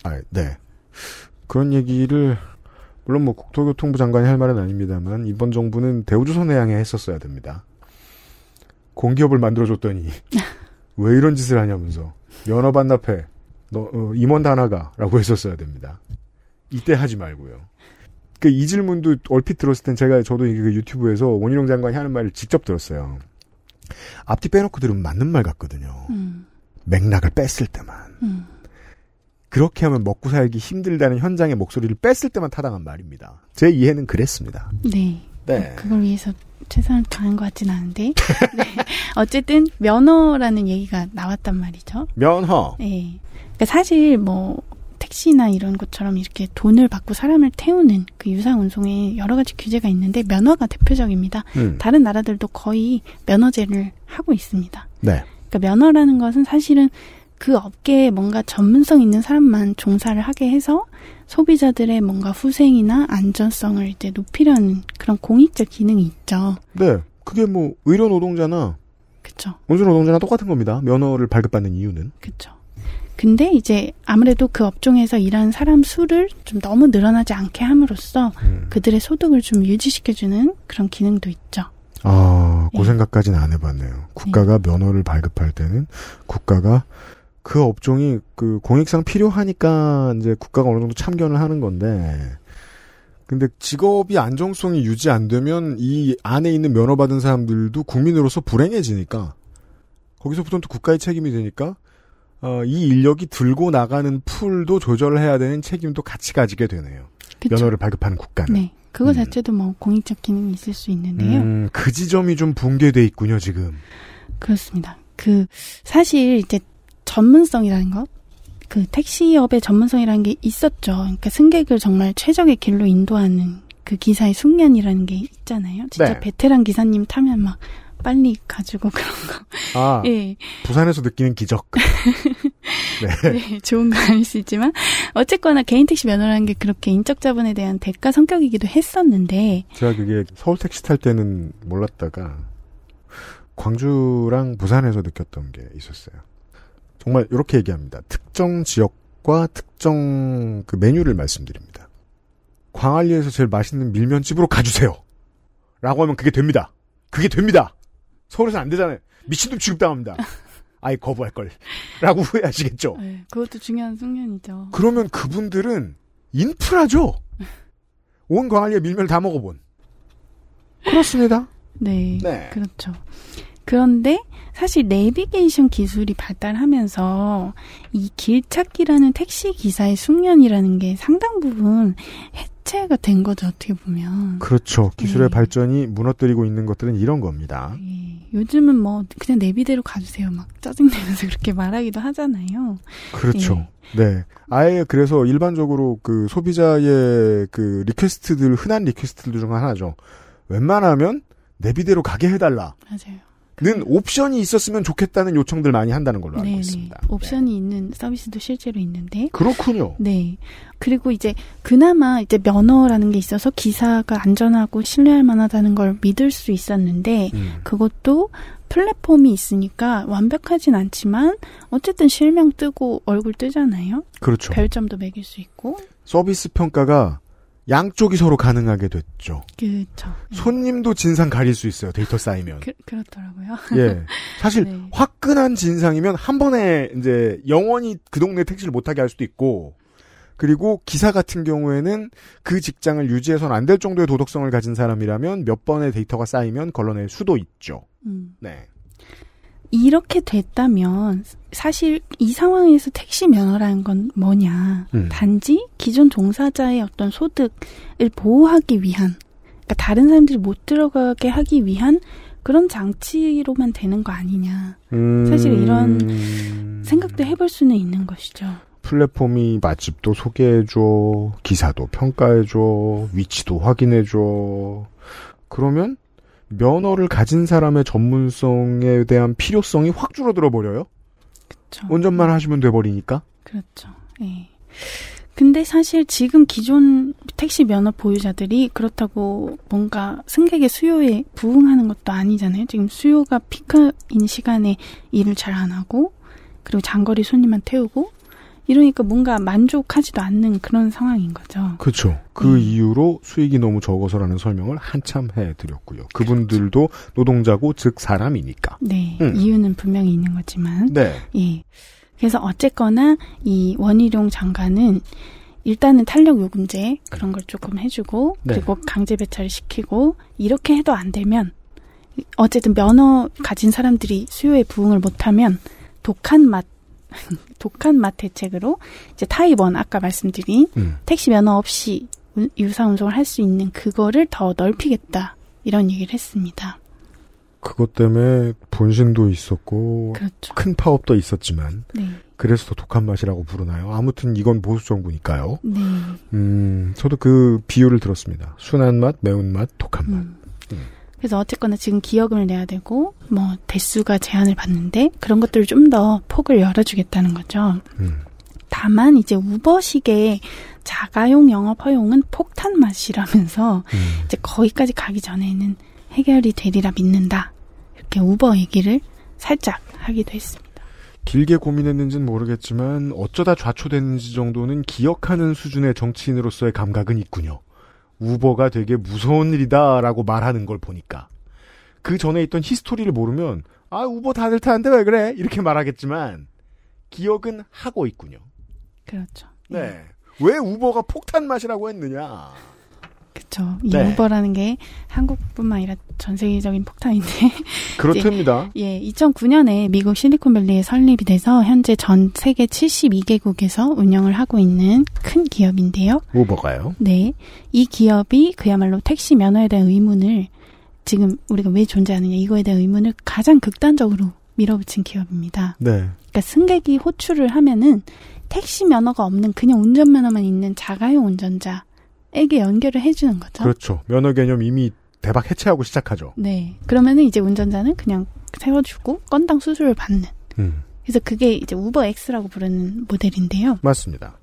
아, 네. 그런 얘기를 물론 뭐 국토교통부 장관이 할 말은 아닙니다만 이번 정부는 대우조선에 향해 했었어야 됩니다. 공기업을 만들어줬더니 (laughs) 왜 이런 짓을 하냐면서 면허 반납해 너 어, 임원 단화가라고 했었어야 됩니다. 이때 하지 말고요. 그 이 질문도 얼핏 들었을 땐 제가 저도 이게 그 유튜브에서 원희룡 장관이 하는 말을 직접 들었어요. 앞뒤 빼놓고 들으면 맞는 말 같거든요. 음, 맥락을 뺐을 때만. 음. 그렇게 하면 먹고 살기 힘들다는 현장의 목소리를 뺐을 때만 타당한 말입니다. 제 이해는 그랬습니다. 네. 네. 그걸 위해서 최선을 다한 것 같진 않은데. (laughs) 네. 어쨌든 면허라는 얘기가 나왔단 말이죠. 면허. 네. 그러니까 사실 뭐 택시나 이런 것처럼 이렇게 돈을 받고 사람을 태우는 그 유상 운송에 여러 가지 규제가 있는데 면허가 대표적입니다. 음. 다른 나라들도 거의 면허제를 하고 있습니다. 네. 그러니까 면허라는 것은 사실은 그 업계에 뭔가 전문성 있는 사람만 종사를 하게 해서 소비자들의 뭔가 후생이나 안전성을 이제 높이려는 그런 공익적 기능이 있죠. 네. 그게 뭐 의료 노동자나 그쵸. 운수 노동자나 똑같은 겁니다. 면허를 발급받는 이유는. 그쵸. 근데 이제 아무래도 그 업종에서 일하는 사람 수를 좀 너무 늘어나지 않게 함으로써 음. 그들의 소득을 좀 유지시켜주는 그런 기능도 있죠. 아, 네. 그 생각까지는 안 해봤네요. 국가가 면허를 발급할 때는 국가가 그 업종이 그 공익상 필요하니까 이제 국가가 어느 정도 참견을 하는 건데, 근데 직업이 안정성이 유지 안 되면 이 안에 있는 면허 받은 사람들도 국민으로서 불행해지니까 거기서부터는 또 국가의 책임이 되니까 어, 이 인력이 들고 나가는 풀도 조절을 해야 되는 책임도 같이 가지게 되네요. 그쵸. 면허를 발급하는 국가는. 네. 그거 자체도 뭐 공익적 기능이 있을 수 있는데요. 음, 그 지점이 좀 붕괴돼 있군요, 지금. 그렇습니다. 그 사실 이제 전문성이라는 것, 그 택시업의 전문성이라는 게 있었죠. 그러니까 승객을 정말 최적의 길로 인도하는 그 기사의 숙련이라는 게 있잖아요. 진짜 네. 베테랑 기사님 타면 막 빨리 가지고 그런 거. 아, (laughs) 예. 부산에서 느끼는 기적. (laughs) 네. 네, 좋은 거 아닐 수 있지만 어쨌거나 개인 택시 면허라는 게 그렇게 인적 자본에 대한 대가 성격이기도 했었는데 제가 그게 서울 택시 탈 때는 몰랐다가 광주랑 부산에서 느꼈던 게 있었어요. 정말 이렇게 얘기합니다. 특정 지역과 특정 그 메뉴를 말씀드립니다. 광안리에서 제일 맛있는 밀면집으로 가주세요. 라고 하면 그게 됩니다. 그게 됩니다. 서울에서 안 되잖아요. 미친놈 취급당합니다. (laughs) 아예 거부할 걸. 라고 (laughs) 후회하시겠죠. 네, 그것도 중요한 숙련이죠. 그러면 그분들은 인프라죠. (laughs) 온 광안리에 밀면을 다 먹어본. 그렇습니다. 네, 네. 그렇죠. 그런데 사실 내비게이션 기술이 발달하면서 이 길찾기라는 택시 기사의 숙련이라는 게 상당 부분 해체가 된 거죠 어떻게 보면. 그렇죠. 기술의 네. 발전이 무너뜨리고 있는 것들은 이런 겁니다. 요즘은 뭐 그냥 내비대로 가주세요 막 짜증내면서 그렇게 말하기도 하잖아요. 그렇죠. 네. 아예 그래서 일반적으로 그 소비자의 그 request들, 흔한 리퀘스트들 중 하나죠. 웬만하면 내비대로 가게 해달라. 맞아요. 는 옵션이 있었으면 좋겠다는 요청들 많이 한다는 걸로 알고 네, 있습니다. 네. 옵션이 있는 서비스도 실제로 있는데. 그렇군요. 네. 그리고 이제 그나마 이제 면허라는 게 있어서 기사가 안전하고 신뢰할 만하다는 걸 믿을 수 있었는데 음. 그것도 플랫폼이 있으니까 완벽하진 않지만 어쨌든 실명 뜨고 얼굴 뜨잖아요. 그렇죠. 별점도 매길 수 있고. 서비스 평가가 양쪽이 서로 가능하게 됐죠. 그렇죠. 손님도 진상 가릴 수 있어요. 데이터 쌓이면. 그, 그렇더라고요. 예. (laughs) 사실 네. 화끈한 진상이면 한 번에 이제 영원히 그 동네 택시를 못 타게 할 수도 있고 그리고 기사 같은 경우에는 그 직장을 유지해서는 안 될 정도의 도덕성을 가진 사람이라면 몇 번의 데이터가 쌓이면 걸러낼 수도 있죠. 음. 네. 이렇게 됐다면 사실 이 상황에서 택시 면허라는 건 뭐냐? 음. 단지 기존 종사자의 어떤 소득을 보호하기 위한, 그러니까 다른 사람들이 못 들어가게 하기 위한 그런 장치로만 되는 거 아니냐? 음. 사실 이런 생각도 해볼 수는 있는 것이죠. 플랫폼이 맛집도 소개해줘, 기사도 평가해줘, 위치도 확인해줘. 그러면 면허를 가진 사람의 전문성에 대한 필요성이 확 줄어들어 버려요. 그렇죠. 운전만 하시면 돼 버리니까. 그렇죠. 예. 근데 사실 지금 기존 택시 면허 보유자들이 그렇다고 뭔가 승객의 수요에 부응하는 것도 아니잖아요. 지금 수요가 피크인 시간에 일을 잘 안 하고 그리고 장거리 손님만 태우고 이러니까 뭔가 만족하지도 않는 그런 상황인 거죠. 그렇죠. 그 이유로 수익이 너무 적어서라는 설명을 한참 해드렸고요. 그분들도 노동자고 즉 사람이니까. 네. 음. 이유는 분명히 있는 거지만. 네. 예. 그래서 어쨌거나 이 원희룡 장관은 일단은 탄력 요금제 그런 걸 조금 해주고 네. 그리고 강제 배차를 시키고 이렇게 해도 안 되면 어쨌든 면허 가진 사람들이 수요에 부응을 못하면 독한 맛 (laughs) 독한 맛 대책으로 이제 타입 one 아까 말씀드린 음. 택시 면허 없이 운- 유사 운송을 할 수 있는 그거를 더 넓히겠다 이런 얘기를 했습니다. 그것 때문에 분신도 있었고 그렇죠. 큰 파업도 있었지만 네. 그래서 더 독한 맛이라고 부르나요? 아무튼 이건 보수 정부니까요. 네. 음, 저도 그 비유를 들었습니다. 순한 맛, 매운 맛, 독한 맛. 음. 그래서 어쨌거나 지금 기여금을 내야 되고 뭐 대수가 제한을 받는데 그런 것들을 좀 더 폭을 열어주겠다는 거죠. 음. 다만 이제 우버식의 자가용 영업 허용은 폭탄 맛이라면서 음. 이제 거기까지 가기 전에는 해결이 되리라 믿는다. 이렇게 우버 얘기를 살짝 하기도 했습니다. 길게 고민했는지는 모르겠지만 어쩌다 좌초됐는지 정도는 기억하는 수준의 정치인으로서의 감각은 있군요. 우버가 되게 무서운 일이다라고 말하는 걸 보니까 그 전에 있던 히스토리를 모르면 아 우버 다들 타는데 왜 그래 이렇게 말하겠지만 기억은 하고 있군요. 그렇죠. 네. 왜 우버가 폭탄 맛이라고 했느냐? 그렇죠. 이 네. 우버라는 게 한국뿐만 아니라 전 세계적인 폭탄인데 (laughs) 그렇답니다. 예, 2009년에 미국 실리콘밸리에 설립이 돼서 현재 전 세계 72개국에서 운영을 하고 있는 큰 기업인데요. 우버가요? 네. 이 기업이 그야말로 택시 면허에 대한 의문을 지금 우리가 왜 존재하느냐 이거에 대한 의문을 가장 극단적으로 밀어붙인 기업입니다. 네. 그러니까 승객이 호출을 하면은 택시 면허가 없는 그냥 운전면허만 있는 자가용 운전자 에게 연결을 해주는 거죠. 그렇죠. 면허 개념 이미 대박 해체하고 시작하죠. 네. 그러면은 이제 운전자는 그냥 세워주고 건당 수수료를 받는. 음, 그래서 그게 이제 우버 X라고 부르는 모델인데요. 맞습니다.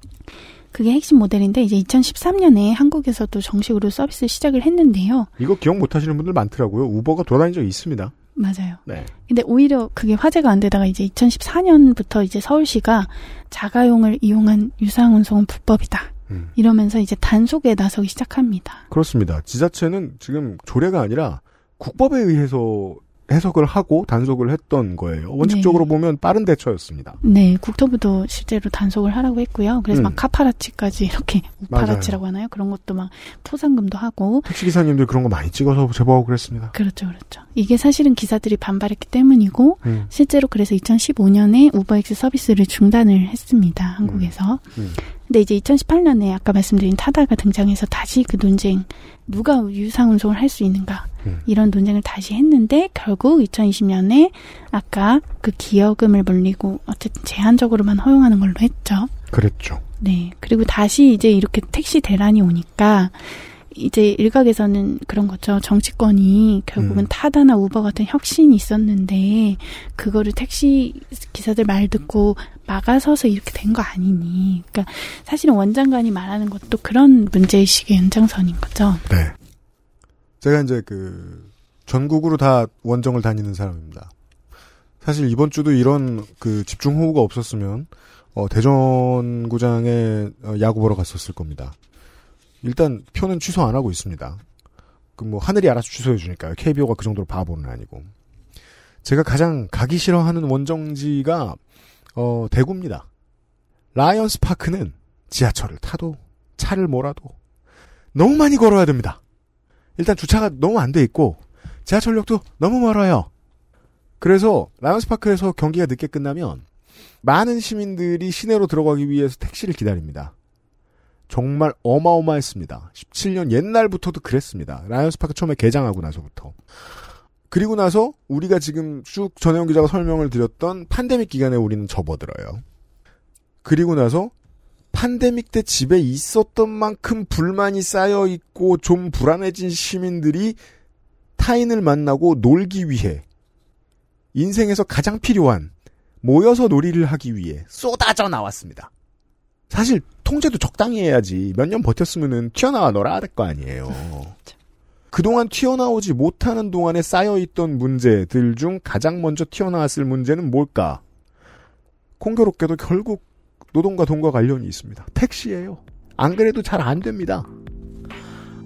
그게 핵심 모델인데 이제 2013년에 한국에서도 정식으로 서비스 시작을 했는데요. 이거 기억 못 하시는 분들 많더라고요. 우버가 돌아다닌 적이 있습니다. 맞아요. 네. 근데 오히려 그게 화제가 안 되다가 이제 2014년부터 이제 서울시가 자가용을 이용한 유상 운송은 불법이다. 음. 이러면서 이제 단속에 나서기 시작합니다. 그렇습니다. 지자체는 지금 조례가 아니라 국법에 의해서 해석을 하고 단속을 했던 거예요. 원칙적으로 보면 빠른 대처였습니다. 네, 국토부도 실제로 단속을 하라고 했고요. 그래서 음. 막 카파라치까지 이렇게 (laughs) 우파라치라고 하나요? 그런 것도 막 포상금도 하고 택시 기사님들 그런 거 많이 찍어서 제보하고 그랬습니다. 그렇죠, 그렇죠. 이게 사실은 기사들이 반발했기 때문이고 음. 실제로 그래서 2015년에 우버엑스 서비스를 중단을 했습니다. 한국에서. 음. 근데 이제 2018년에 아까 말씀드린 타다가 등장해서 다시 그 논쟁 누가 유상 운송을 할 수 있는가 음. 이런 논쟁을 다시 했는데 결국 2020년에 아까 그 기여금을 물리고 어쨌든 제한적으로만 허용하는 걸로 했죠. 그랬죠. 네. 그리고 다시 이제 이렇게 택시 대란이 오니까 이제 일각에서는 그런 거죠. 정치권이 결국은 음. 타다나 우버 같은 혁신이 있었는데 그거를 택시 기사들 말 듣고 막아서서 이렇게 된 거 아니니. 그러니까 사실은 원장관이 말하는 것도 그런 문제의식의 연장선인 거죠. 네. 제가 이제 그 전국으로 다 원정을 다니는 사람입니다. 사실 이번 주도 이런 그 집중 호우가 없었으면 어, 대전구장에 어, 야구 보러 갔었을 겁니다. 일단 표는 취소 안 하고 있습니다. 그 뭐 하늘이 알아서 취소해 주니까요. KBO가 그 정도로 바보는 아니고. 제가 가장 가기 싫어하는 원정지가 어, 대구입니다. 라이온즈 파크는 지하철을 타도 차를 몰아도 너무 많이 걸어야 됩니다. 일단 주차가 너무 안 돼 있고 지하철역도 너무 멀어요. 그래서 라이온즈 파크에서 경기가 늦게 끝나면 많은 시민들이 시내로 들어가기 위해서 택시를 기다립니다. 정말 어마어마했습니다. 17년 옛날부터도 그랬습니다. 라이온즈 파크 처음에 개장하고 나서부터. 그리고 나서 우리가 지금 쭉 전혜원 기자가 설명을 드렸던 팬데믹 기간에 우리는 접어들어요. 그리고 나서 팬데믹 때 집에 있었던 만큼 불만이 쌓여 있고 좀 불안해진 시민들이 타인을 만나고 놀기 위해 인생에서 가장 필요한 모여서 놀이를 하기 위해 쏟아져 나왔습니다. 사실 통제도 적당히 해야지 몇 년 버텼으면은 튀어나와 놀아야 될거 아니에요. 그동안 튀어나오지 못하는 동안에 쌓여있던 문제들 중 가장 먼저 튀어나왔을 문제는 뭘까? 공교롭게도 결국 노동과 돈과 관련이 있습니다. 택시예요. 안 그래도 잘 안 됩니다.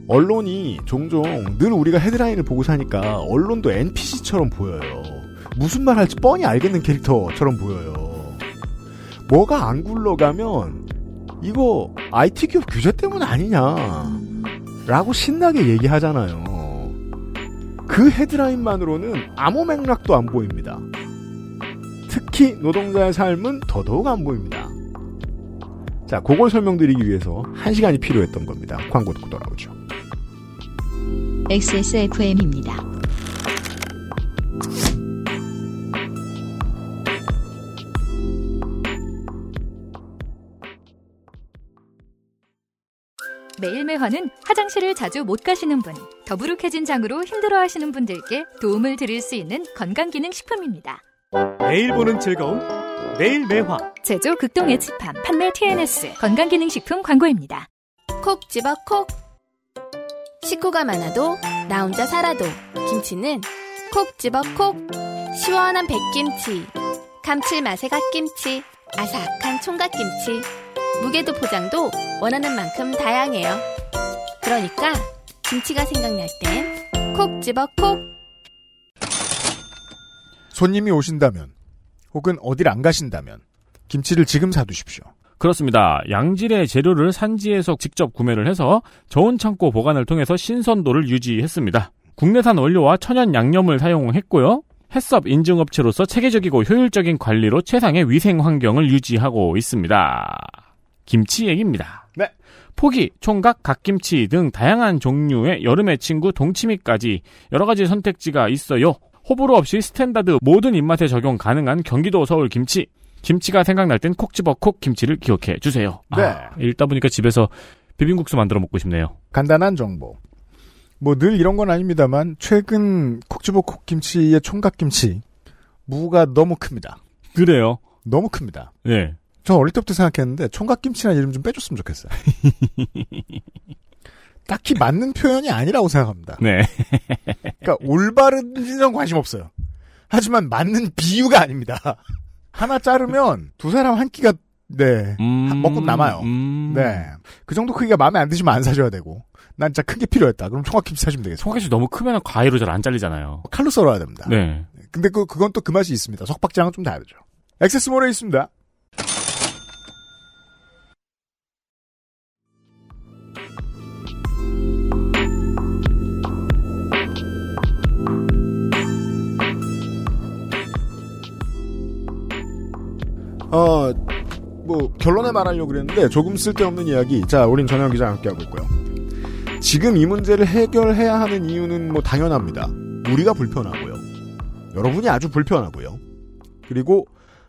언론이 종종 늘 우리가 헤드라인을 보고 사니까 언론도 NPC처럼 보여요. 무슨 말 할지 뻔히 알겠는 캐릭터처럼 보여요. 뭐가 안 굴러가면 이거 IT 기업 규제 때문 아니냐 라고 신나게 얘기하잖아요. 그 헤드라인만으로는 아무 맥락도 안 보입니다. 특히 노동자의 삶은 더더욱 안 보입니다. 자, 그걸 설명드리기 위해서 한 시간이 필요했던 겁니다. 광고 듣고 돌아오죠. XSFM입니다. 매일매화는 화장실을 자주 못 가시는 분, 더부룩해진 장으로 힘들어하시는 분들께 도움을 드릴 수 있는 건강기능식품입니다. 매일 보는 즐거움 매일 매화 제조 극동의 칩함 판매 TNS 건강기능식품 광고입니다. 콕 집어 콕. 식구가 많아도 나 혼자 살아도 김치는 콕 집어 콕. 시원한 백김치, 감칠맛의 갓김치, 아삭한 총각김치. 무게도 포장도 원하는 만큼 다양해요. 그러니까 김치가 생각날 땐 콕 집어 콕. 손님이 오신다면 혹은 어딜 안 가신다면 김치를 지금 사두십시오. 그렇습니다. 양질의 재료를 산지에서 직접 구매를 해서 저온 창고 보관을 통해서 신선도를 유지했습니다. 국내산 원료와 천연 양념을 사용했고요. HACCP 인증업체로서 체계적이고 효율적인 관리로 최상의 위생 환경을 유지하고 있습니다. 김치 얘기입니다. 네. 포기, 총각, 갓김치 등 다양한 종류의 여름의 친구 동치미까지 여러 가지 선택지가 있어요. 호불호 없이 standard 모든 입맛에 적용 가능한 경기도 서울 김치. 김치가 생각날 땐 콕 집어 콕 김치를 기억해 주세요. 네. 아, 읽다 보니까 집에서 비빔국수 만들어 먹고 싶네요. 간단한 정보. 뭐 늘 이런 건 아닙니다만 최근 콕지보 콕김치의 총각 김치 무가 너무 큽니다. 그래요. 너무 큽니다. 네. 저 어릴 때부터 생각했는데 총각김치라는 이름 좀 빼줬으면 좋겠어요. (laughs) 딱히 맞는 표현이 아니라고 생각합니다. 네. 그러니까 올바른지는 관심 없어요. 하지만 맞는 비유가 아닙니다. 하나 자르면 두 사람 한 끼가 네 한- 먹고 남아요. 음. 네. 그 정도 크기가 마음에 안 드시면 안 사줘야 되고. 난 진짜 큰 게 필요했다. 그럼 총각김치 사주면 되겠어. 총각김치 너무 크면 가위로 잘 안 잘리잖아요. 칼로 썰어야 됩니다. 네. 근데 그, 그건 또 그 맛이 있습니다. 석박지랑은 좀 다르죠. 액세스몰에 있습니다. 어, 뭐, 결론에 말하려고 그랬는데, 조금 쓸데없는 이야기. 자, 우린 전현 기자 함께 하고 있고요. 지금 이 문제를 해결해야 하는 이유는 뭐 당연합니다. 우리가 불편하고요. 여러분이 아주 불편하고요. 그리고,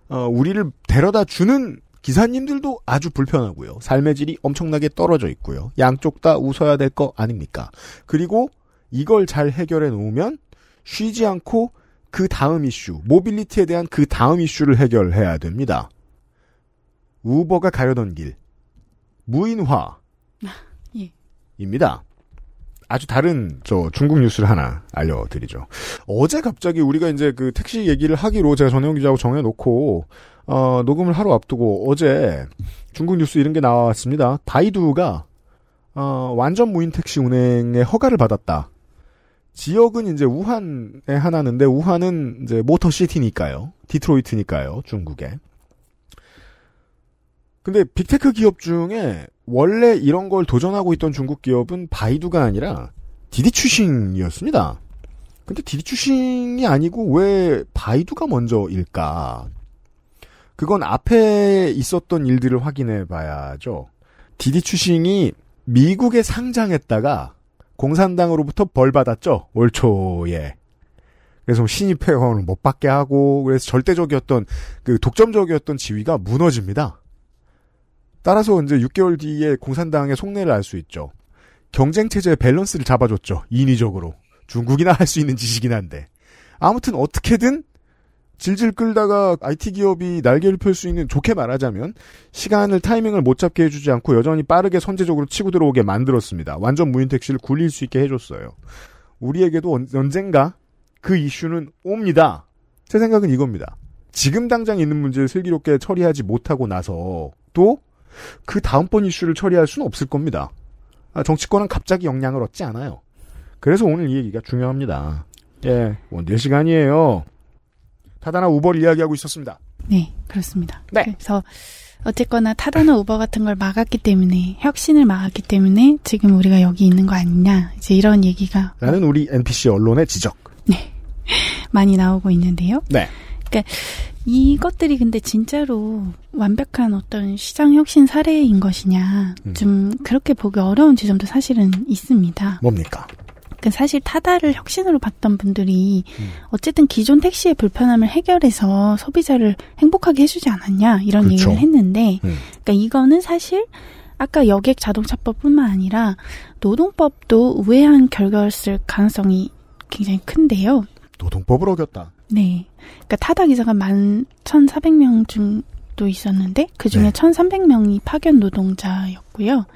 어, 우리를 데려다 주는 기사님들도 아주 불편하고요. 삶의 질이 엄청나게 떨어져 있고요. 양쪽 다 웃어야 될 거 아닙니까? 그리고 이걸 잘 해결해 놓으면 쉬지 않고 그 다음 이슈, mobility에 대한 그 다음 이슈를 해결해야 됩니다. 우버가 가려던 길, 무인화. (laughs) 예. 입니다. 아주 다른 저 중국 뉴스를 하나 알려드리죠. 어제 갑자기 우리가 이제 그 택시 얘기를 하기로 제가 전혜원 기자하고 정해놓고 어, 녹음을 하루 앞두고 어제 중국 뉴스 이런 게 나왔습니다. 바이두가 어, 완전 무인 택시 운행에 허가를 받았다. 지역은 이제 우한에 하나는데 우한은 이제 motor city니까요. 디트로이트니까요. 중국에. 근데 big tech 기업 중에 원래 이런 걸 도전하고 있던 중국 기업은 바이두가 아니라 디디 추싱이었습니다. 근데 디디 추싱이 아니고 왜 바이두가 먼저일까? 그건 앞에 있었던 일들을 확인해 봐야죠. 디디 추싱이 미국에 상장했다가 공산당으로부터 벌 받았죠. 올 초에. 그래서 신입 회원을 못 받게 하고 그래서 절대적이었던 그 독점적이었던 지위가 무너집니다. 따라서 이제 6개월 뒤에 공산당의 속내를 알 수 있죠. 경쟁 체제의 밸런스를 잡아줬죠. 인위적으로. 중국이나 할 수 있는 짓이긴 한데. 아무튼 어떻게든 질질 끌다가 IT 기업이 날개를 펼 수 있는 좋게 말하자면 시간을 타이밍을 못 잡게 해주지 않고 여전히 빠르게 선제적으로 치고 들어오게 만들었습니다. 완전 무인 택시를 굴릴 수 있게 해줬어요. 우리에게도 언- 언젠가 그 이슈는 옵니다. 제 생각은 이겁니다. 지금 당장 있는 문제를 슬기롭게 처리하지 못하고 나서 또 그 다음번 이슈를 처리할 수는 없을 겁니다. 아, 정치권은 갑자기 역량을 얻지 않아요. 그래서 오늘 이 얘기가 중요합니다. 예, 원딜 시간이에요. 타다나 우버를 이야기하고 있었습니다. 네, 그렇습니다. 그래서 어쨌거나 타다나 우버 같은 걸 막았기 때문에 혁신을 막았기 때문에 지금 우리가 여기 있는 거 아니냐 이제 이런 얘기가 라는 우리 NPC 언론의 지적. (laughs) 많이 나오고 있는데요. 네. 그러니까 이것들이 근데 진짜로 완벽한 어떤 시장 혁신 사례인 것이냐 좀 그렇게 보기 어려운 지점도 사실은 있습니다. 뭡니까? 그 사실 타다를 혁신으로 봤던 분들이 어쨌든 기존 택시의 불편함을 해결해서 소비자를 행복하게 해주지 않았냐 이런 그렇죠. 얘기를 했는데 음. 그러니까 이거는 사실 아까 여객 자동차법뿐만 아니라 노동법도 우회한 결과를 쓸 가능성이 굉장히 큰데요. 노동법을 어겼다. 네. 그러니까 타다 기사가 만 1,400명 정도 있었는데 그 중에 네. 1,300명이 파견 노동자였고요.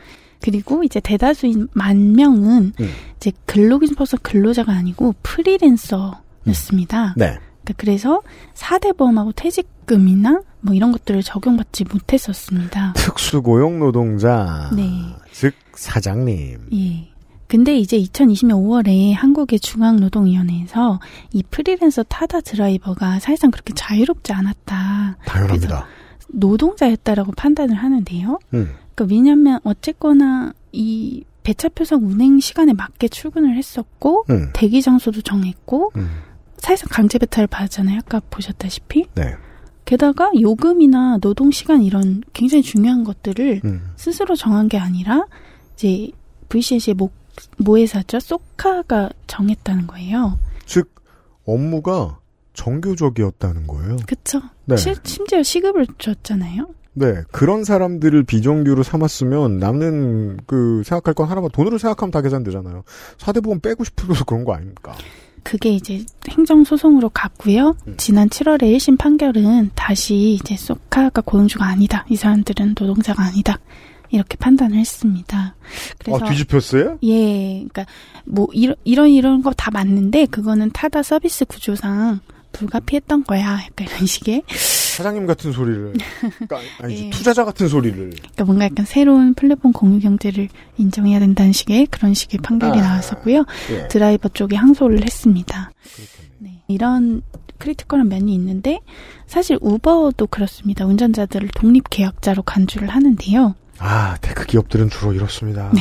그리고 이제 대다수인 만 명은 음. 이제 근로기준법상 근로자가 아니고 프리랜서였습니다. 네. 그러니까 그래서 4대 보험하고 퇴직금이나 뭐 이런 것들을 적용받지 못했었습니다. 특수고용 노동자. 네. 즉 사장님. 예. 근데 이제 2020년 5월에 한국의 중앙노동위원회에서 이 프리랜서 타다 드라이버가 사실상 그렇게 자유롭지 않았다. 당연합니다. 노동자였다라고 판단을 하는데요. 음. 그러니까 왜냐하면 어쨌거나 이 배차표상 운행 시간에 맞게 출근을 했었고 음. 대기 장소도 정했고 음. 사실상 강제 배탈을 받았잖아요. 아까 보셨다시피. 네. 게다가 요금이나 노동 시간 이런 굉장히 중요한 것들을 음. 스스로 정한 게 아니라 이제 VCS의 모, 모회사죠 소카가 정했다는 거예요. 즉 업무가 정교적이었다는 거예요. 그쵸? 네. 시- 심지어 시급을 줬잖아요. 네, 그런 사람들을 비정규로 삼았으면 남는 그 생각할 건 하나만 돈으로 생각하면 다 계산되잖아요. 사대보험 빼고 싶어서 그런 거 아닙니까? 그게 이제 행정소송으로 갔고요. 음. 지난 7월에 1심 판결은 다시 이제 소카가 고용주가 아니다. 이 사람들은 노동자가 아니다. 이렇게 판단을 했습니다. 그래서 아, 뒤집혔어요? 예, 그러니까 뭐 이런 이런 이런 거 다 맞는데 그거는 타다 서비스 구조상 불가피했던 거야. 약간 이런 식의. 사장님 같은 소리를. 그러니까 아니지, (laughs) 예. 투자자 같은 소리를. 그러니까 뭔가 약간 새로운 플랫폼 공유 경제를 인정해야 된다는 식의 그런 식의 판결이 아, 나왔었고요. 예. 드라이버 쪽에 항소를 했습니다. 네, 이런 critical한 면이 있는데 사실 우버도 그렇습니다. 운전자들을 독립 계약자로 간주를 하는데요. 아, tech 기업들은 주로 이렇습니다. 네.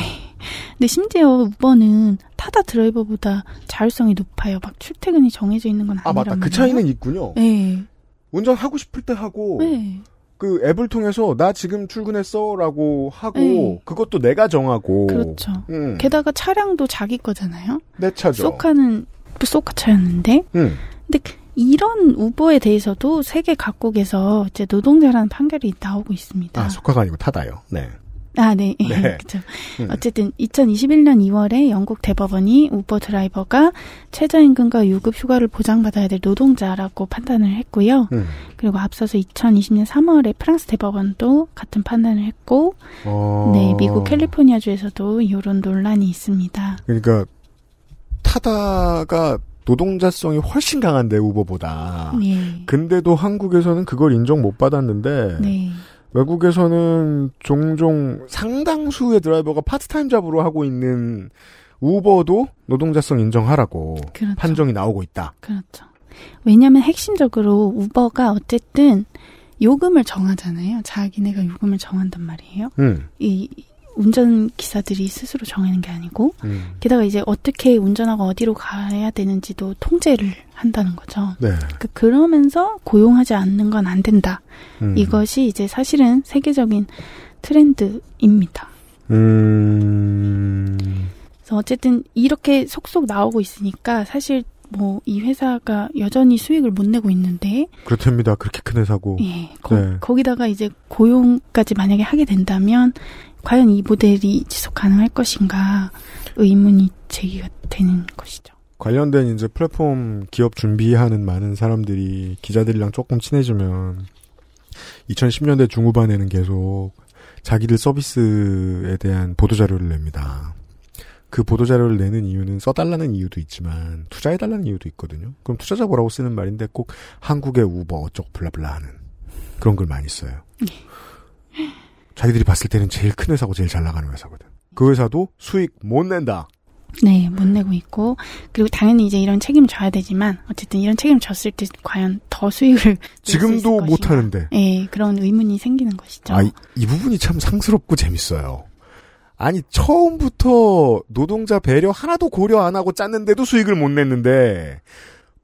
근데 심지어 우버는 타다 드라이버보다 자율성이 높아요. 막 출퇴근이 정해져 있는 건 아, 아니란 맞다. 그 말이에요. 차이는 있군요. 네. 운전하고 싶을 때 하고, 네. 그 앱을 통해서 나 지금 출근했어 라고 하고, 네. 그것도 내가 정하고. 그렇죠. 음, 게다가 차량도 자기 거잖아요. 내 차죠. 소카는 소카 차였는데 음. 근데 그- 이런 우버에 대해서도 세계 각국에서 이제 노동자라는 판결이 나오고 있습니다. 아, 속화가 아니고 타다요. 네. 아, 네. 네. (laughs) 그렇죠. 음. 어쨌든 2021년 2월에 영국 대법원이 우버 드라이버가 최저임금과 유급 휴가를 보장받아야 될 노동자라고 판단을 했고요. 음. 그리고 앞서서 2020년 3월에 프랑스 대법원도 같은 판단을 했고, 어. 네, 미국 캘리포니아주에서도 이런 논란이 있습니다. 그러니까 타다가 노동자성이 훨씬 강한데 우버보다. 네. 근데도 한국에서는 그걸 인정 못 받았는데 네. 외국에서는 종종 상당수의 드라이버가 파트타임 잡으로 하고 있는 우버도 노동자성 인정하라고 그렇죠. 판정이 나오고 있다. 그렇죠. 왜냐하면 핵심적으로 우버가 어쨌든 요금을 정하잖아요. 자기네가 요금을 정한단 말이에요. 음. 이 운전 기사들이 스스로 정하는 게 아니고 음. 게다가 이제 어떻게 운전하고 어디로 가야 되는지도 통제를 한다는 거죠. 네. 그러니까 그러면서 고용하지 않는 건 안 된다. 음. 이것이 이제 사실은 세계적인 트렌드입니다. 음. 그래서 어쨌든 이렇게 속속 나오고 있으니까 사실 뭐 이 회사가 여전히 수익을 못 내고 있는데 그렇답니다. 그렇게 큰 회사고. 예, 거, 네. 거기다가 이제 고용까지 만약에 하게 된다면 과연 이 모델이 지속 가능할 것인가 의문이 제기가 되는 것이죠. 관련된 이제 플랫폼 기업 준비하는 많은 사람들이 기자들이랑 조금 친해지면 2010년대 중후반에는 계속 자기들 서비스에 대한 보도자료를 냅니다. 그 보도자료를 내는 이유는 써달라는 이유도 있지만 투자해달라는 이유도 있거든요. 그럼 투자자 보라고 쓰는 말인데 꼭 한국의 우버 어쩌고 블라블라 하는 그런 걸 많이 써요. 자기들이 봤을 때는 제일 큰 회사고 제일 잘 나가는 회사거든. 그 회사도 수익 못 낸다. 네, 못 내고 있고 그리고 당연히 이제 이런 책임을 져야 되지만 어쨌든 이런 책임을 졌을 때 과연 더 수익을 (laughs) 지금도 못 하는데. 예, 그런 의문이 생기는 것이죠. 아, 이, 이 부분이 참 상스럽고 재밌어요. 아니, 처음부터 노동자 배려 하나도 고려 안 하고 짰는데도 수익을 못 냈는데,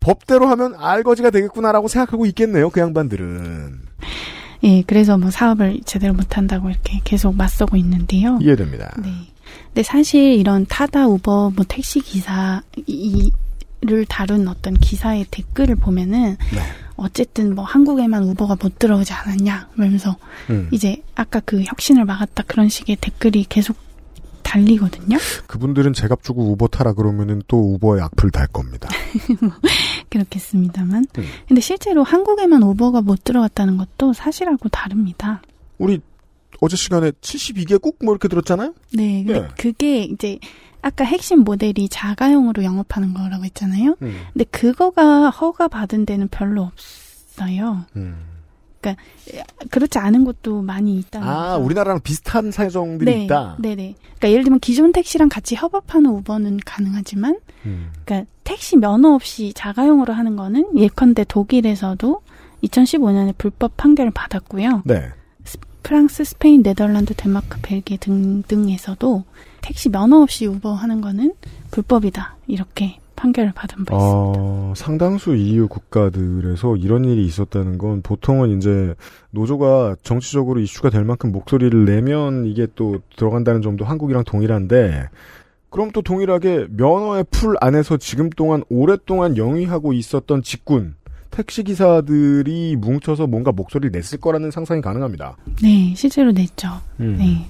법대로 하면 알거지가 되겠구나라고 생각하고 있겠네요, 그 양반들은. 예, 그래서 뭐 사업을 제대로 못 한다고 이렇게 계속 맞서고 있는데요. 이해됩니다. 네. 근데 사실 이런 타다 우버 뭐 택시 기사 이를 다룬 어떤 기사의 댓글을 보면은 네. 어쨌든 뭐 한국에만 우버가 못 들어오지 않았냐 그러면서 음. 이제 아까 그 혁신을 막았다 그런 식의 댓글이 계속 달리거든요. 그분들은 제값 주고 우버 타라 그러면은 또 우버의 악플 달 겁니다. (laughs) 그렇겠습니다만. 음. 근데 실제로 한국에만 우버가 못 들어왔다는 것도 사실하고 다릅니다. 우리 어제 시간에 72개국 뭐 이렇게 들었잖아요? 네, 근데 네. 그게 이제 아까 핵심 모델이 자가용으로 영업하는 거라고 했잖아요. 음. 근데 그거가 허가 받은 데는 별로 없어요. 음. 그러니까 그렇지 않은 곳도 많이 있다는 아, 거죠. 우리나라랑 비슷한 사정들이 네, 있다. 네 네. 그러니까 예를 들면 기존 택시랑 같이 협업하는 우버는 가능하지만, 음. 그러니까 택시 면허 없이 자가용으로 하는 거는 예컨대 독일에서도 2015년에 불법 판결을 받았고요. 네. 프랑스, 스페인, 네덜란드, 덴마크, 벨기에 등등에서도 택시 면허 없이 우버 하는 거는 불법이다. 이렇게 판결을 받은 바 있습니다. 어, 상당수 EU 국가들에서 이런 일이 있었다는 건 보통은 이제 노조가 정치적으로 이슈가 될 만큼 목소리를 내면 이게 또 들어간다는 점도 한국이랑 동일한데 그럼 또 동일하게 면허의 풀 안에서 지금 동안 오랫동안 영위하고 있었던 직군 택시 기사들이 뭉쳐서 뭔가 목소리를 냈을 거라는 상상이 가능합니다. 네, 실제로 냈죠. 음. 네.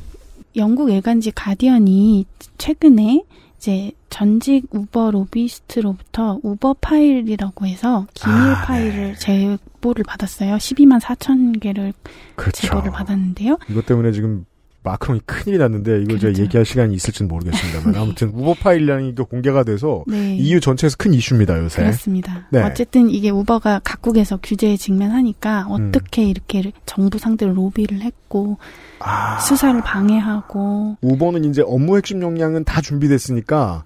영국 일간지 가디언이 최근에 이제 전직 우버 로비스트로부터 우버 파일이라고 해서 기밀 아, 파일을 제보를 받았어요. 12만 4천 개를 그렇죠. 제보를 받았는데요. 이것 때문에 지금 마크롱이 큰일이 났는데 이걸 제가 그렇죠. 얘기할 시간이 있을지는 모르겠습니다만 아무튼 우버 게 공개가 돼서 네. EU 전체에서 큰 이슈입니다 요새. 그렇습니다. 네. 어쨌든 이게 우버가 각국에서 규제에 직면하니까 음. 어떻게 이렇게 정부 상대로 로비를 했고 아. 수사를 방해하고 우버는 이제 업무 핵심 역량은 다 준비됐으니까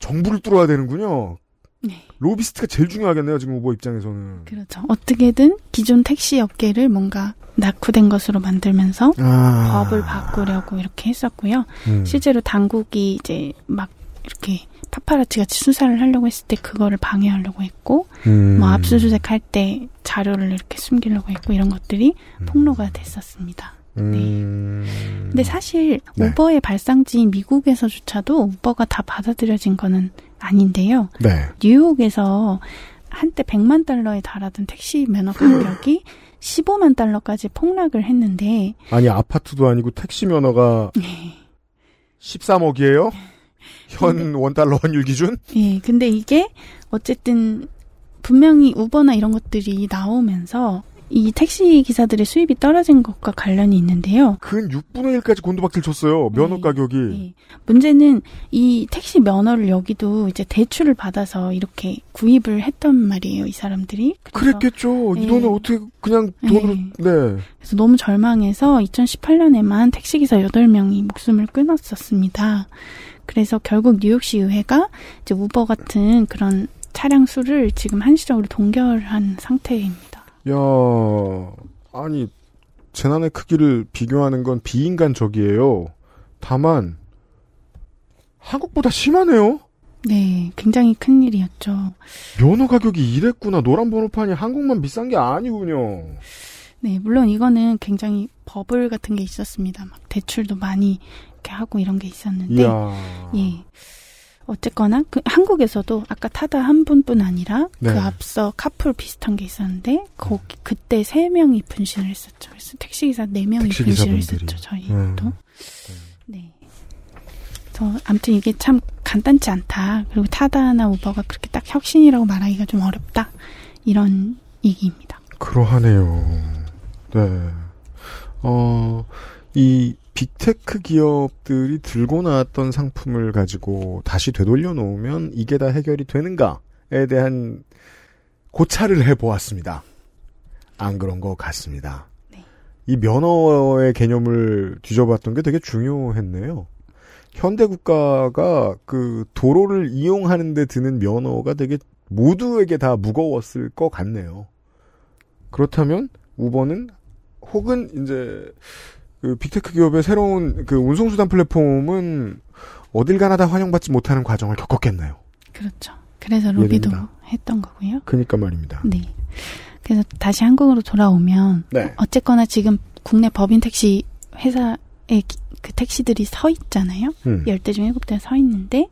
정부를 뚫어야 되는군요. 네. 로비스트가 제일 중요하겠네요 지금 우버 입장에서는. 그렇죠. 어떻게든 기존 택시 업계를 뭔가 낙후된 것으로 만들면서 아. 법을 바꾸려고 이렇게 했었고요. 음. 실제로 당국이 이제 막 이렇게 파파라치 같이 수사를 하려고 했을 때 그거를 방해하려고 했고 음. 뭐 압수수색 할 때 자료를 이렇게 숨기려고 했고 이런 것들이 폭로가 됐었습니다. 음. 근데 사실 네. 우버의 발상지인 미국에서조차도 우버가 다 받아들여진 거는 아닌데요. 네. 뉴욕에서 한때 100만 달러에 달하던 택시 면허 가격이 (laughs) 15만 달러까지 폭락을 했는데 아니 아파트도 아니고 택시 면허가 13억이에요? (laughs) 현 원달러 환율 기준? 예, 근데 이게 어쨌든 분명히 우버나 이런 것들이 나오면서 이 택시 기사들의 수입이 떨어진 것과 관련이 있는데요. 근 6분의 1까지 곤두박질 쳤어요. 면허 가격이. 문제는 이 택시 면허를 여기도 이제 대출을 받아서 이렇게 구입을 했단 말이에요, 이 사람들이. 그랬겠죠. 이 예. 돈을 어떻게 그냥 돈으로 예. 네. 그래서 너무 절망해서 2018년에만 택시 기사 8명이 목숨을 끊었었습니다. 그래서 결국 뉴욕시 의회가 이제 우버 같은 그런 차량 수를 지금 한시적으로 동결한 상태입니다. 야, 아니 재난의 크기를 비교하는 건 비인간적이에요. 다만 한국보다 심하네요. 네, 굉장히 큰 일이었죠. 면허 가격이 이랬구나. 노란 번호판이 한국만 비싼 게 아니군요. 네, 물론 이거는 굉장히 버블 같은 게 있었습니다. 막 대출도 많이 이렇게 하고 이런 게 있었는데, 이야. 예. 어쨌거나 그 한국에서도 아까 타다 한 분뿐 아니라 네. 그 앞서 카풀 비슷한 게 있었는데 거기 그때 세 명이 분신을 했었죠. 그래서 택시 기사 네 명이 분신을. 했었죠. 저희도. 음. 네. 그래서 아무튼 이게 참 간단치 않다. 그리고 타다나 우버가 그렇게 딱 혁신이라고 말하기가 좀 어렵다. 이런 얘기입니다. 그러하네요. 네. 어, 이 빅테크 기업들이 들고 나왔던 상품을 가지고 다시 되돌려 놓으면 이게 다 해결이 되는가에 대한 고찰을 해보았습니다. 안 그런 것 같습니다. 이 면허의 개념을 뒤져봤던 게 되게 중요했네요. 현대 국가가 그 도로를 이용하는데 드는 면허가 되게 모두에게 다 무거웠을 것 같네요. 그렇다면 우버는 혹은 이제 그 big tech 기업의 새로운 그 운송수단 플랫폼은 어딜 가나 다 환영받지 못하는 과정을 겪었겠나요? 그렇죠. 그래서 로비도 이해됩니다. 했던 거고요. 그니까 말입니다. 네. 그래서 다시 한국으로 돌아오면 네. 어쨌거나 지금 국내 법인 택시 회사에 기- 그 택시들이 서 있잖아요. 음. 열 10대 중 7대가 서 있는데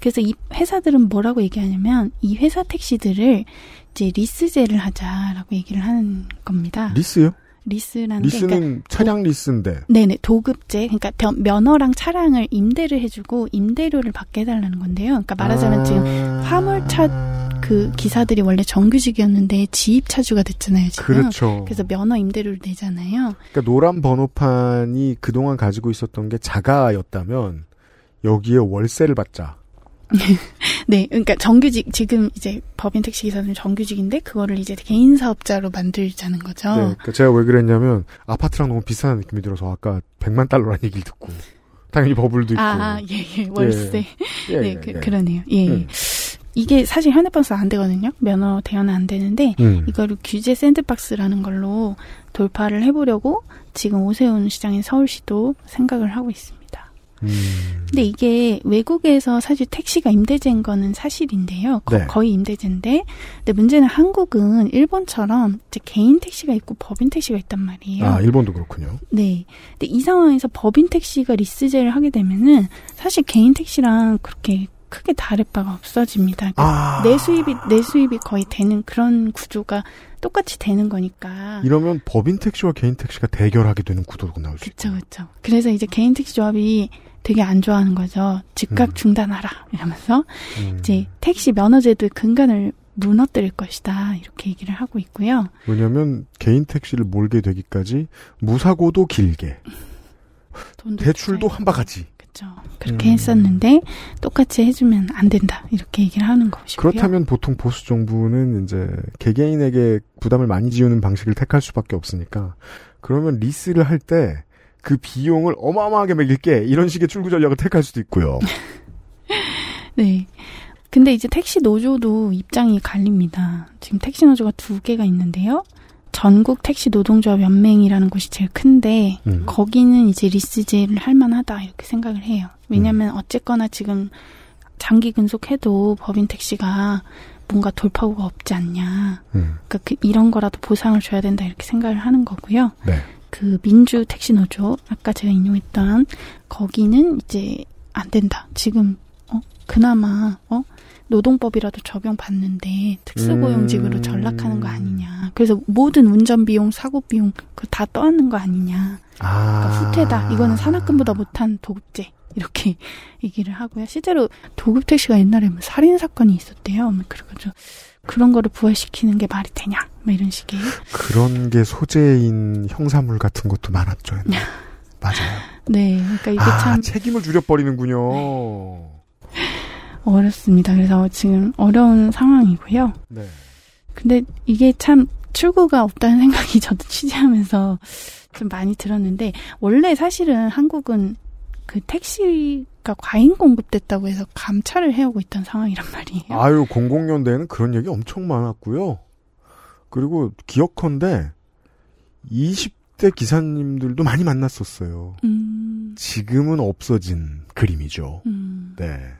그래서 이 회사들은 뭐라고 얘기하냐면 이 회사 택시들을 이제 리스제를 하자라고 얘기를 하는 겁니다. 리스요? 리스라는 게 리스는 그러니까 차량 리스인데. 네네 도급제 그러니까 변- 면허랑 차량을 임대를 해주고 임대료를 받게 해달라는 건데요. 그러니까 말하자면 아. 지금 화물차 그 기사들이 원래 정규직이었는데 지입 차주가 됐잖아요. 지금. 그렇죠. 그래서 면허 임대료를 내잖아요. 그러니까 노란 번호판이 그동안 가지고 있었던 게 자가였다면 여기에 월세를 받자. (laughs) 네, 그러니까 정규직 지금 이제 법인 택시 기사들은 정규직인데 그거를 이제 개인 사업자로 만들자는 거죠. 네, 그러니까 제가 왜 그랬냐면 아파트랑 너무 비슷한 느낌이 들어서 아까 100만 달러라는 얘기를 듣고 당연히 버블도 있고. 아, 예, 예, 월세. 예, 네, 예, 그, 예. 그 러네요. 예. 음. 이게 사실 현대버스 안 되거든요. 면허 대여는 안 되는데 음. 이거를 규제 샌드박스라는 걸로 돌파를 해보려고 지금 오세훈 시장인 서울시도 생각을 하고 있습니다. 음. 근데 이게 외국에서 사실 택시가 임대제인 거는 사실인데요. 거, 네. 거의 임대제인데, 근데 문제는 한국은 일본처럼 이제 개인 택시가 있고 법인 택시가 있단 말이에요. 아, 일본도 그렇군요. 네. 근데 이 상황에서 법인 택시가 리스제를 하게 되면은 사실 개인 택시랑 그렇게 크게 다를 바가 없어집니다. 그러니까 아. 내 수입이 내 수입이 거의 되는 그런 구조가 똑같이 되는 거니까. 이러면 법인 택시와 개인 택시가 대결하게 되는 구도가 나올 수 있죠. 그렇죠, 그렇죠. 그래서 이제 개인 택시 조합이 되게 안 좋아하는 거죠. 즉각 중단하라 이러면서 음. 이제 택시 면허제도의 근간을 무너뜨릴 것이다 이렇게 얘기를 하고 있고요. 왜냐하면 개인 택시를 몰게 되기까지 무사고도 길게 대출도 한 바가지. 그렇죠. 그렇게 음. 했었는데 똑같이 해주면 안 된다 이렇게 얘기를 하는 것이고요. 그렇다면 보통 보수 정부는 이제 개개인에게 부담을 많이 지우는 방식을 택할 수밖에 없으니까 그러면 리스를 할 때 그 비용을 어마어마하게 매길게 이런 식의 출구 전략을 택할 수도 있고요. (laughs) 네. 근데 이제 택시 노조도 입장이 갈립니다. 지금 택시 노조가 두 개가 있는데요. 전국 택시 노동조합 연맹이라는 곳이 제일 큰데 음. 거기는 이제 리스제를 할 만하다 이렇게 생각을 해요. 왜냐하면 음. 어쨌거나 지금 장기 근속해도 법인 택시가 뭔가 돌파구가 없지 않냐. 음. 그러니까 그 이런 거라도 보상을 줘야 된다 이렇게 생각을 하는 거고요. 네. 그 민주 택시 노조 아까 제가 인용했던 거기는 이제 안 된다. 지금 어 그나마 어 노동법이라도 적용받는데 특수고용직으로 음. 전락하는 거 아니냐. 그래서 모든 운전 비용, 사고 비용 그 다 떠안는 거 아니냐. 아. 그러니까 후퇴다. 이거는 산학금보다 못한 도급제. 이렇게 (laughs) 얘기를 하고요. 실제로 도급 택시가 옛날에 뭐 살인 사건이 있었대요. 뭐 그래가지고 그런 거를 부활시키는 게 말이 되냐? 뭐 이런 식의. 그런 게 소재인 형사물 같은 것도 많았죠. (laughs) 맞아요. 네, 그러니까 이게 아, 참 책임을 줄여버리는군요. 어렵습니다. 그래서 지금 어려운 상황이고요. 네. 근데 이게 참 출구가 없다는 생각이 저도 취재하면서 좀 많이 들었는데 원래 사실은 한국은 그 택시 가 과잉 공급됐다고 해서 감찰을 해오고 있던 상황이란 말이에요. 아유, 00년대에는 그런 얘기 엄청 많았고요. 그리고 기억컨대 20대 기사님들도 많이 만났었어요. 음, 지금은 없어진 그림이죠. 음. 네.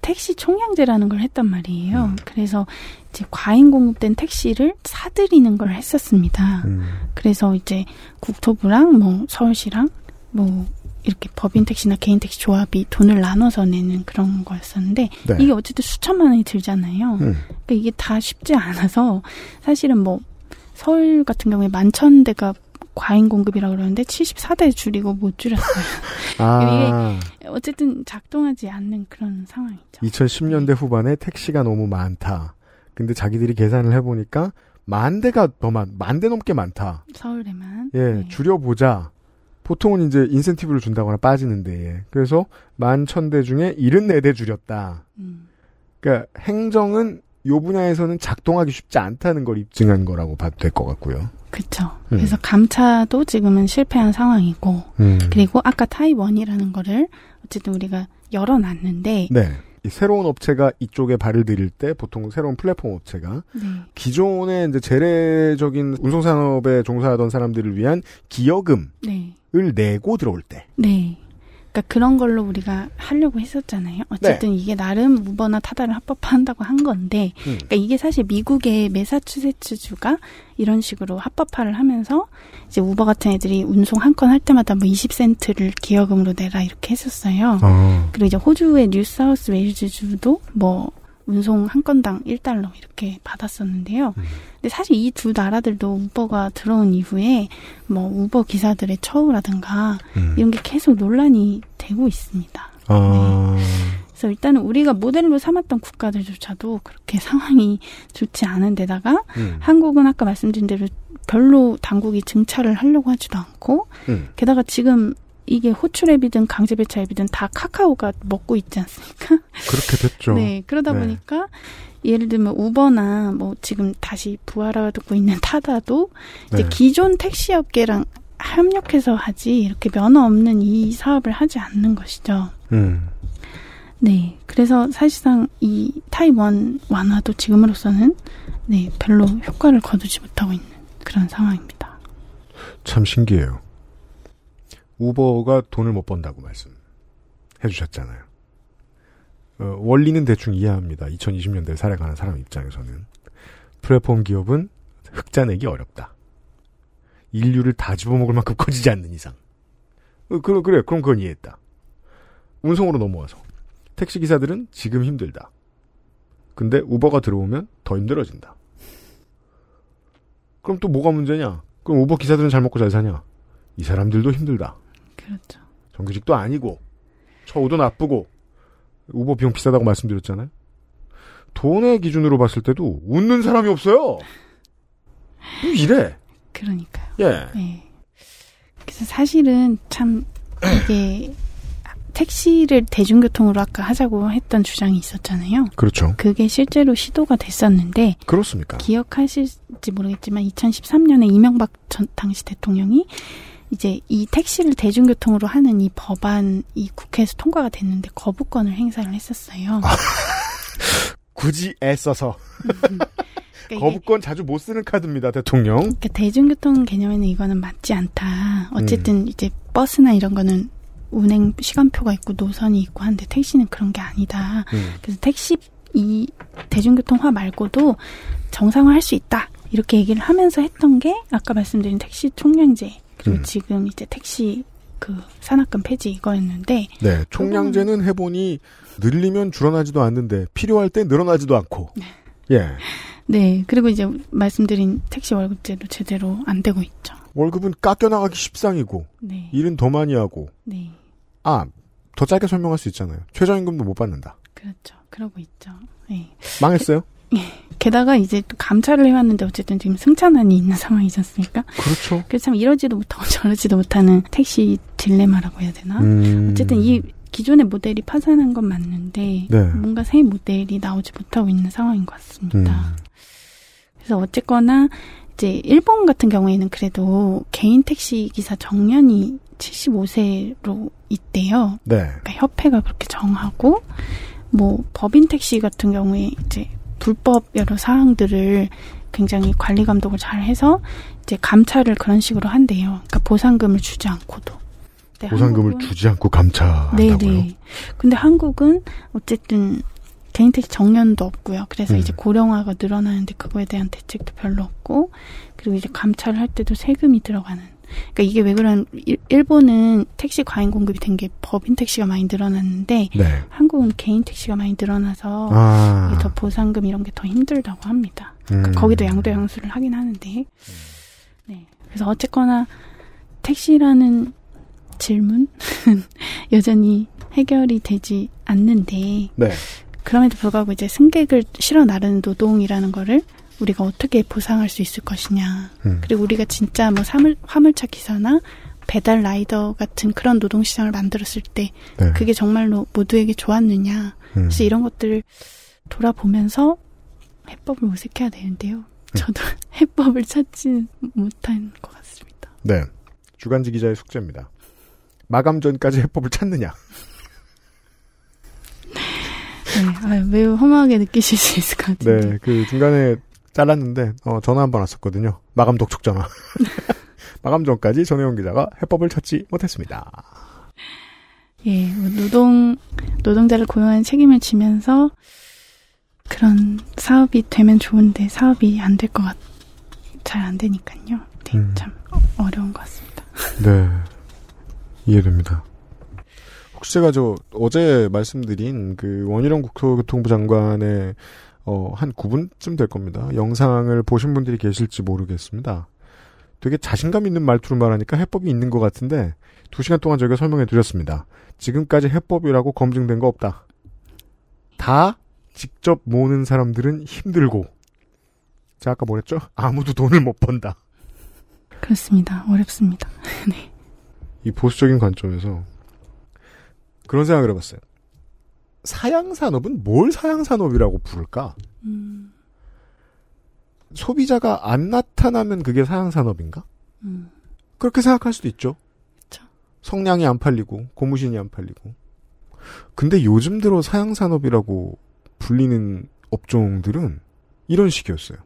택시 총량제라는 걸 했단 말이에요. 그래서 이제 과잉 공급된 택시를 사들이는 걸 했었습니다. 음. 그래서 이제 국토부랑 뭐 서울시랑 뭐 이렇게 법인 택시나 개인 택시 조합이 돈을 나눠서 내는 그런 거였었는데 네. 이게 어쨌든 수천만 원이 들잖아요. 음. 그러니까 이게 다 쉽지 않아서 사실은 뭐 서울 같은 경우에 만천 대가 과잉 공급이라 그러는데 74대 줄이고 못 줄였어요. 아, (laughs) 어쨌든 작동하지 않는 그런 상황이죠. 2010년대 후반에 택시가 너무 많다. 근데 자기들이 계산을 해보니까 만 대가 더 많, 만 대 넘게 많다. 서울에만. 예, 줄여보자. 보통은 이제 인센티브를 준다거나 빠지는데, 예. 그래서 만 천 대 중에 74대 줄였다. 음. 그러니까 행정은 요 분야에서는 작동하기 쉽지 않다는 걸 입증한 거라고 봐도 될 것 같고요. 그렇죠. 음. 그래서 감차도 지금은 실패한 상황이고 음. 그리고 아까 타입 원이라는 거를 어쨌든 우리가 열어놨는데 네. 이 새로운 업체가 이쪽에 발을 들일 때 보통 새로운 플랫폼 업체가 네. 기존의 이제 재래적인 운송산업에 종사하던 사람들을 위한 기여금을 네. 내고 들어올 때. 네. 그러니까 그런 걸로 우리가 하려고 했었잖아요. 어쨌든 네. 이게 나름 우버나 타다를 합법화한다고 한 건데, 음. 그러니까 이게 사실 미국의 메사추세츠 주가 이런 식으로 합법화를 하면서 이제 우버 같은 애들이 운송 한 건 할 때마다 뭐 20센트를 기여금으로 내라 이렇게 했었어요. 아. 그리고 이제 호주의 뉴사우스 웨일즈 주도 뭐 운송 한 건당 1달러 이렇게 받았었는데요. 근데 사실 이 두 나라들도 우버가 들어온 이후에 뭐 우버 기사들의 처우라든가 음. 이런 게 계속 논란이 되고 있습니다. 아. 그래서 일단은 우리가 모델로 삼았던 국가들조차도 그렇게 상황이 좋지 않은 데다가 음. 한국은 아까 말씀드린 대로 별로 당국이 증차를 하려고 하지도 않고 음. 게다가 지금 이게 호출앱이든 강제 배차 앱이든 다 카카오가 먹고 있지 않습니까? (laughs) 그렇게 됐죠. 네, 그러다 네. 보니까 예를 들면 우버나 뭐 지금 다시 부활하고 있는 타다도 이제 네. 기존 택시 업계랑 협력해서 하지 이렇게 면허 없는 이 사업을 하지 않는 것이죠. 음. 네, 그래서 사실상 이 타이원 완화도 지금으로서는 네 별로 효과를 거두지 못하고 있는 그런 상황입니다. 참 신기해요. 우버가 돈을 못 번다고 말씀해 주셨잖아요. 어, 원리는 대충 이해합니다. 2020년대를 살아가는 사람 입장에서는. 플랫폼 기업은 흑자 내기 어렵다. 인류를 다 집어먹을 만큼 (laughs) 커지지 않는 이상. 어, 그, 그래, 그럼 그건 이해했다. 운송으로 넘어와서. 택시 기사들은 지금 힘들다. 근데 우버가 들어오면 더 힘들어진다. 그럼 또 뭐가 문제냐? 그럼 우버 기사들은 잘 먹고 잘 사냐? 이 사람들도 힘들다. 그렇죠. 정규직도 아니고 처우도 나쁘고 우버 비용 비싸다고 말씀드렸잖아요. 돈의 기준으로 봤을 때도 웃는 사람이 없어요. 뭐 이래. 그러니까요. 예. 네. 그래서 사실은 참 이게 택시를 대중교통으로 아까 하자고 했던 주장이 있었잖아요. 그렇죠. 그게 실제로 시도가 됐었는데 그렇습니까? 기억하실지 모르겠지만 2013년에 이명박 전 당시 대통령이 이제 이 택시를 대중교통으로 하는 이 법안이 국회에서 통과가 됐는데 거부권을 행사를 했었어요. (laughs) 굳이 애써서 그러니까 거부권 자주 못 쓰는 카드입니다, 대통령. 그러니까 대중교통 개념에는 이거는 맞지 않다. 어쨌든 음. 이제 버스나 이런 거는 운행 시간표가 있고 노선이 있고 한데 택시는 그런 게 아니다. 음. 그래서 택시 이 대중교통화 말고도 정상화할 수 있다. 이렇게 얘기를 하면서 했던 게 아까 말씀드린 택시 총량제 그리고 음. 지금 이제 택시 그 산악금 폐지 이거였는데 네, 총량제는 해보니 늘리면 줄어나지도 않는데 필요할 때 늘어나지도 않고. 예. 네 그리고 이제 말씀드린 택시 월급제도 제대로 안 되고 있죠. 월급은 깎여나가기 십상이고 네. 일은 더 많이 하고 네 아, 더 짧게 설명할 수 있잖아요. 최저임금도 못 받는다. 그렇죠. 그러고 있죠. 네. 망했어요? 게다가 이제 또 감찰을 해왔는데 어쨌든 지금 승차난이 있는 (laughs) 상황이지 않습니까? 그렇죠. 그래서 참 이러지도 못하고 (laughs) 저러지도 못하는 택시 딜레마라고 해야 되나? 음. 어쨌든 이 기존의 모델이 파산한 건 맞는데 네. 뭔가 새 모델이 나오지 못하고 있는 상황인 것 같습니다. 음. 그래서 어쨌거나 이제 일본 같은 경우에는 그래도 개인 택시 기사 정년이 75세로 있대요. 네. 그러니까 협회가 그렇게 정하고 뭐 법인 택시 같은 경우에 이제 불법 여러 사항들을 굉장히 관리 감독을 잘 해서 이제 감찰을 그런 식으로 한대요. 그러니까 보상금을 주지 않고도. 보상금을 주지 않고 감차한다고요? 네네. 근데 한국은 어쨌든 개인 택시 정년도 없고요. 그래서 음. 이제 고령화가 늘어나는데 그거에 대한 대책도 별로 없고 그리고 이제 감찰을 할 때도 세금이 들어가는. 그러니까 이게 왜 그런 일- 일본은 택시 과잉 공급이 된 게 법인 택시가 많이 늘어났는데 네. 한국은 개인 택시가 많이 늘어나서 아. 더 보상금 이런 게 더 힘들다고 합니다. 그러니까 음. 거기도 양도 양수를 하긴 하는데. 네. 그래서 어쨌거나 택시라는 질문 (laughs) 여전히 해결이 되지 않는데 네. 그럼에도 불구하고 이제 승객을 실어 나르는 노동이라는 거를 우리가 어떻게 보상할 수 있을 것이냐. 음. 그리고 우리가 진짜 뭐 사물, 화물차 기사나 배달 라이더 같은 그런 노동시장을 만들었을 때 네. 그게 정말로 모두에게 좋았느냐. 음. 그래서 이런 것들을 돌아보면서 해법을 모색해야 되는데요. 음. 저도 (laughs) 해법을 찾지 못한 것 같습니다. 네. 주간지 기자의 숙제입니다. 마감 전까지 해법을 찾느냐. 네, 아, 매우 허무하게 느끼실 수 있을 것 같은데. 네. 그 중간에 잘랐는데 어, 전화 한 번 왔었거든요. 마감 독촉 전화. (laughs) 마감 전까지 전혜영 기자가 해법을 찾지 못했습니다. 예, 뭐 노동 노동자를 고용하는 책임을 지면서 그런 사업이 되면 좋은데 사업이 안 될 것 같, 잘 안 되니까요. 네, 음. 참 어려운 것 같습니다. 네. 이해됩니다. 혹시 제가 저 어제 말씀드린 그 원희룡 국토교통부 장관의 어, 한 9분쯤 될 겁니다. 영상을 보신 분들이 계실지 모르겠습니다. 되게 자신감 있는 말투를 말하니까 해법이 있는 것 같은데 2시간 동안 저희가 설명해 드렸습니다. 지금까지 해법이라고 검증된 거 없다. 다 직접 모으는 사람들은 힘들고 제가 아까 뭐랬죠? 아무도 돈을 못 번다. 그렇습니다. 어렵습니다. (laughs) 이 보수적인 관점에서 그런 생각을 해봤어요. 사양산업은 뭘 사양산업이라고 부를까? 음, 소비자가 안 나타나면 그게 사양산업인가? 음, 그렇게 생각할 수도 있죠. 그쵸. 성냥이 안 팔리고 고무신이 안 팔리고. 근데 요즘 들어 사양산업이라고 불리는 업종들은 이런 식이었어요.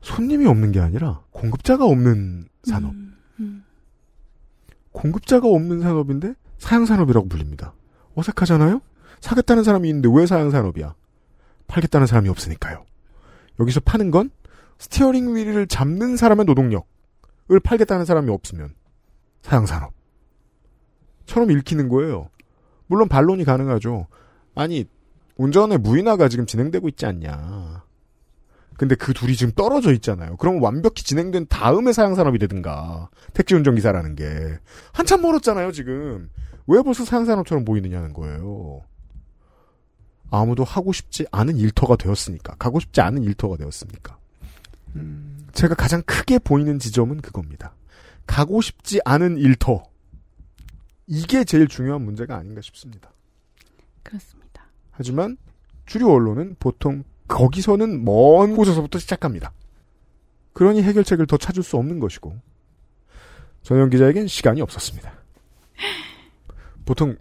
손님이 없는 게 아니라 공급자가 없는 산업. 음, 음. 공급자가 없는 산업인데 사양산업이라고 불립니다. 어색하잖아요? 사겠다는 사람이 있는데 왜 사양산업이야? 팔겠다는 사람이 없으니까요. 여기서 파는 건 steering wheel을 잡는 사람의 노동력을 팔겠다는 사람이 없으면 사양산업. 처럼 읽히는 거예요. 물론 반론이 가능하죠. 아니, 운전의 무인화가 지금 진행되고 있지 않냐. 근데 그 둘이 지금 떨어져 있잖아요. 그럼 완벽히 진행된 다음에 사양산업이 되든가. 택시 운전기사라는 게. 한참 멀었잖아요, 지금. 왜 벌써 사양산업처럼 보이느냐는 거예요. 아무도 하고 싶지 않은 일터가 되었으니까. 가고 싶지 않은 일터가 되었으니까. 음, 제가 가장 크게 보이는 지점은 그겁니다. 가고 싶지 않은 일터. 이게 제일 중요한 문제가 아닌가 싶습니다. 그렇습니다. 하지만 주류 언론은 보통 거기서는 먼 곳에서부터 시작합니다. 그러니 해결책을 더 찾을 수 없는 것이고 전현 기자에겐 시간이 없었습니다. (laughs) 보통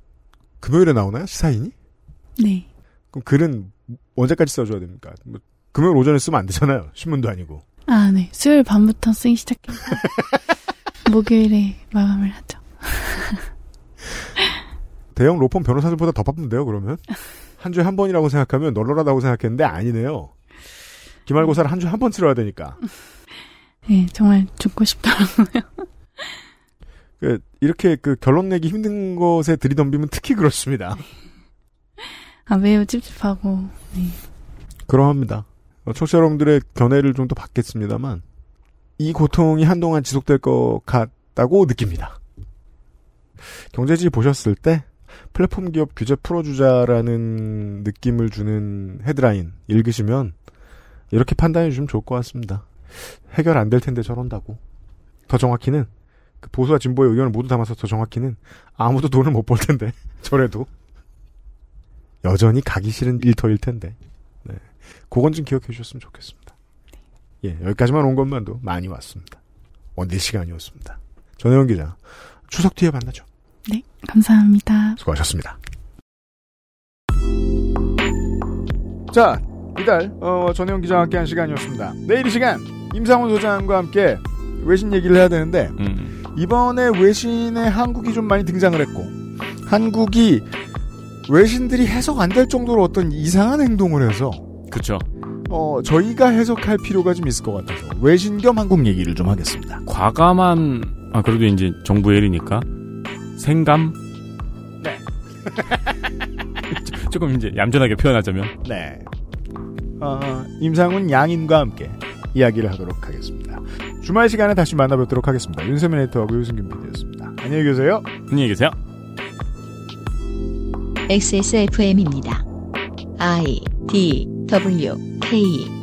금요일에 나오나요? 시사인이? 네. 그럼 글은 언제까지 써줘야 됩니까? 뭐 금요일 오전에 쓰면 안 되잖아요. 신문도 아니고. 아, 네. 수요일 밤부터 쓰기 시작해서 (laughs) 목요일에 마감을 하죠. (laughs) 대형 로펌 변호사들보다 더 바쁜데요, 그러면? 한 주에 한 번이라고 생각하면 널널하다고 생각했는데 아니네요. 기말고사를 한 주에 한 번 치러야 되니까. 네, 정말 죽고 싶더라고요. 그, 이렇게 그 결론 내기 힘든 것에 들이덤비면 특히 그렇습니다. (laughs) 아, 매우 찝찝하고, 네. 그러합니다. 어, 청취자 여러분들의 견해를 좀 더 받겠습니다만, 이 고통이 한동안 지속될 것 같다고 느낍니다. 경제지 보셨을 때, 플랫폼 기업 규제 풀어주자라는 느낌을 주는 헤드라인 읽으시면, 이렇게 판단해 주시면 좋을 것 같습니다. 해결 안 될 텐데 저런다고. 더 정확히는, 그 보수와 진보의 의견을 모두 담아서 더 정확히는, 아무도 돈을 못 벌 텐데, (laughs) 저래도. 여전히 가기 싫은 일터일 텐데. 네. 그건 좀 기억해 주셨으면 좋겠습니다. 예, 여기까지만 온 것만도 많이 왔습니다. 원대 시간이었습니다. 전혜원 기자, 추석 뒤에 만나죠. 네, 감사합니다. 수고하셨습니다. 자, 이달 어, 전혜원 기자와 함께한 시간이었습니다. 내일 이 시간 임상훈 소장과 함께 외신 얘기를 해야 되는데 음. 이번에 외신에 한국이 좀 많이 등장을 했고 한국이 외신들이 해석 안 될 정도로 어떤 이상한 행동을 해서 그쵸. 어, 저희가 해석할 필요가 좀 있을 것 같아서 외신 겸 한국 얘기를 좀 하겠습니다. 과감한 아 그래도 이제 정부 일이니까 생감. 네. (laughs) 조금 이제 얌전하게 표현하자면. 네. 어, 임상훈 양인과 함께 이야기를 하도록 하겠습니다. 주말 시간에 다시 만나뵙도록 하겠습니다. 윤세민 에디터하고 유승균 PD였습니다. 안녕히 계세요. 안녕히 계세요. XSFM입니다. I D W K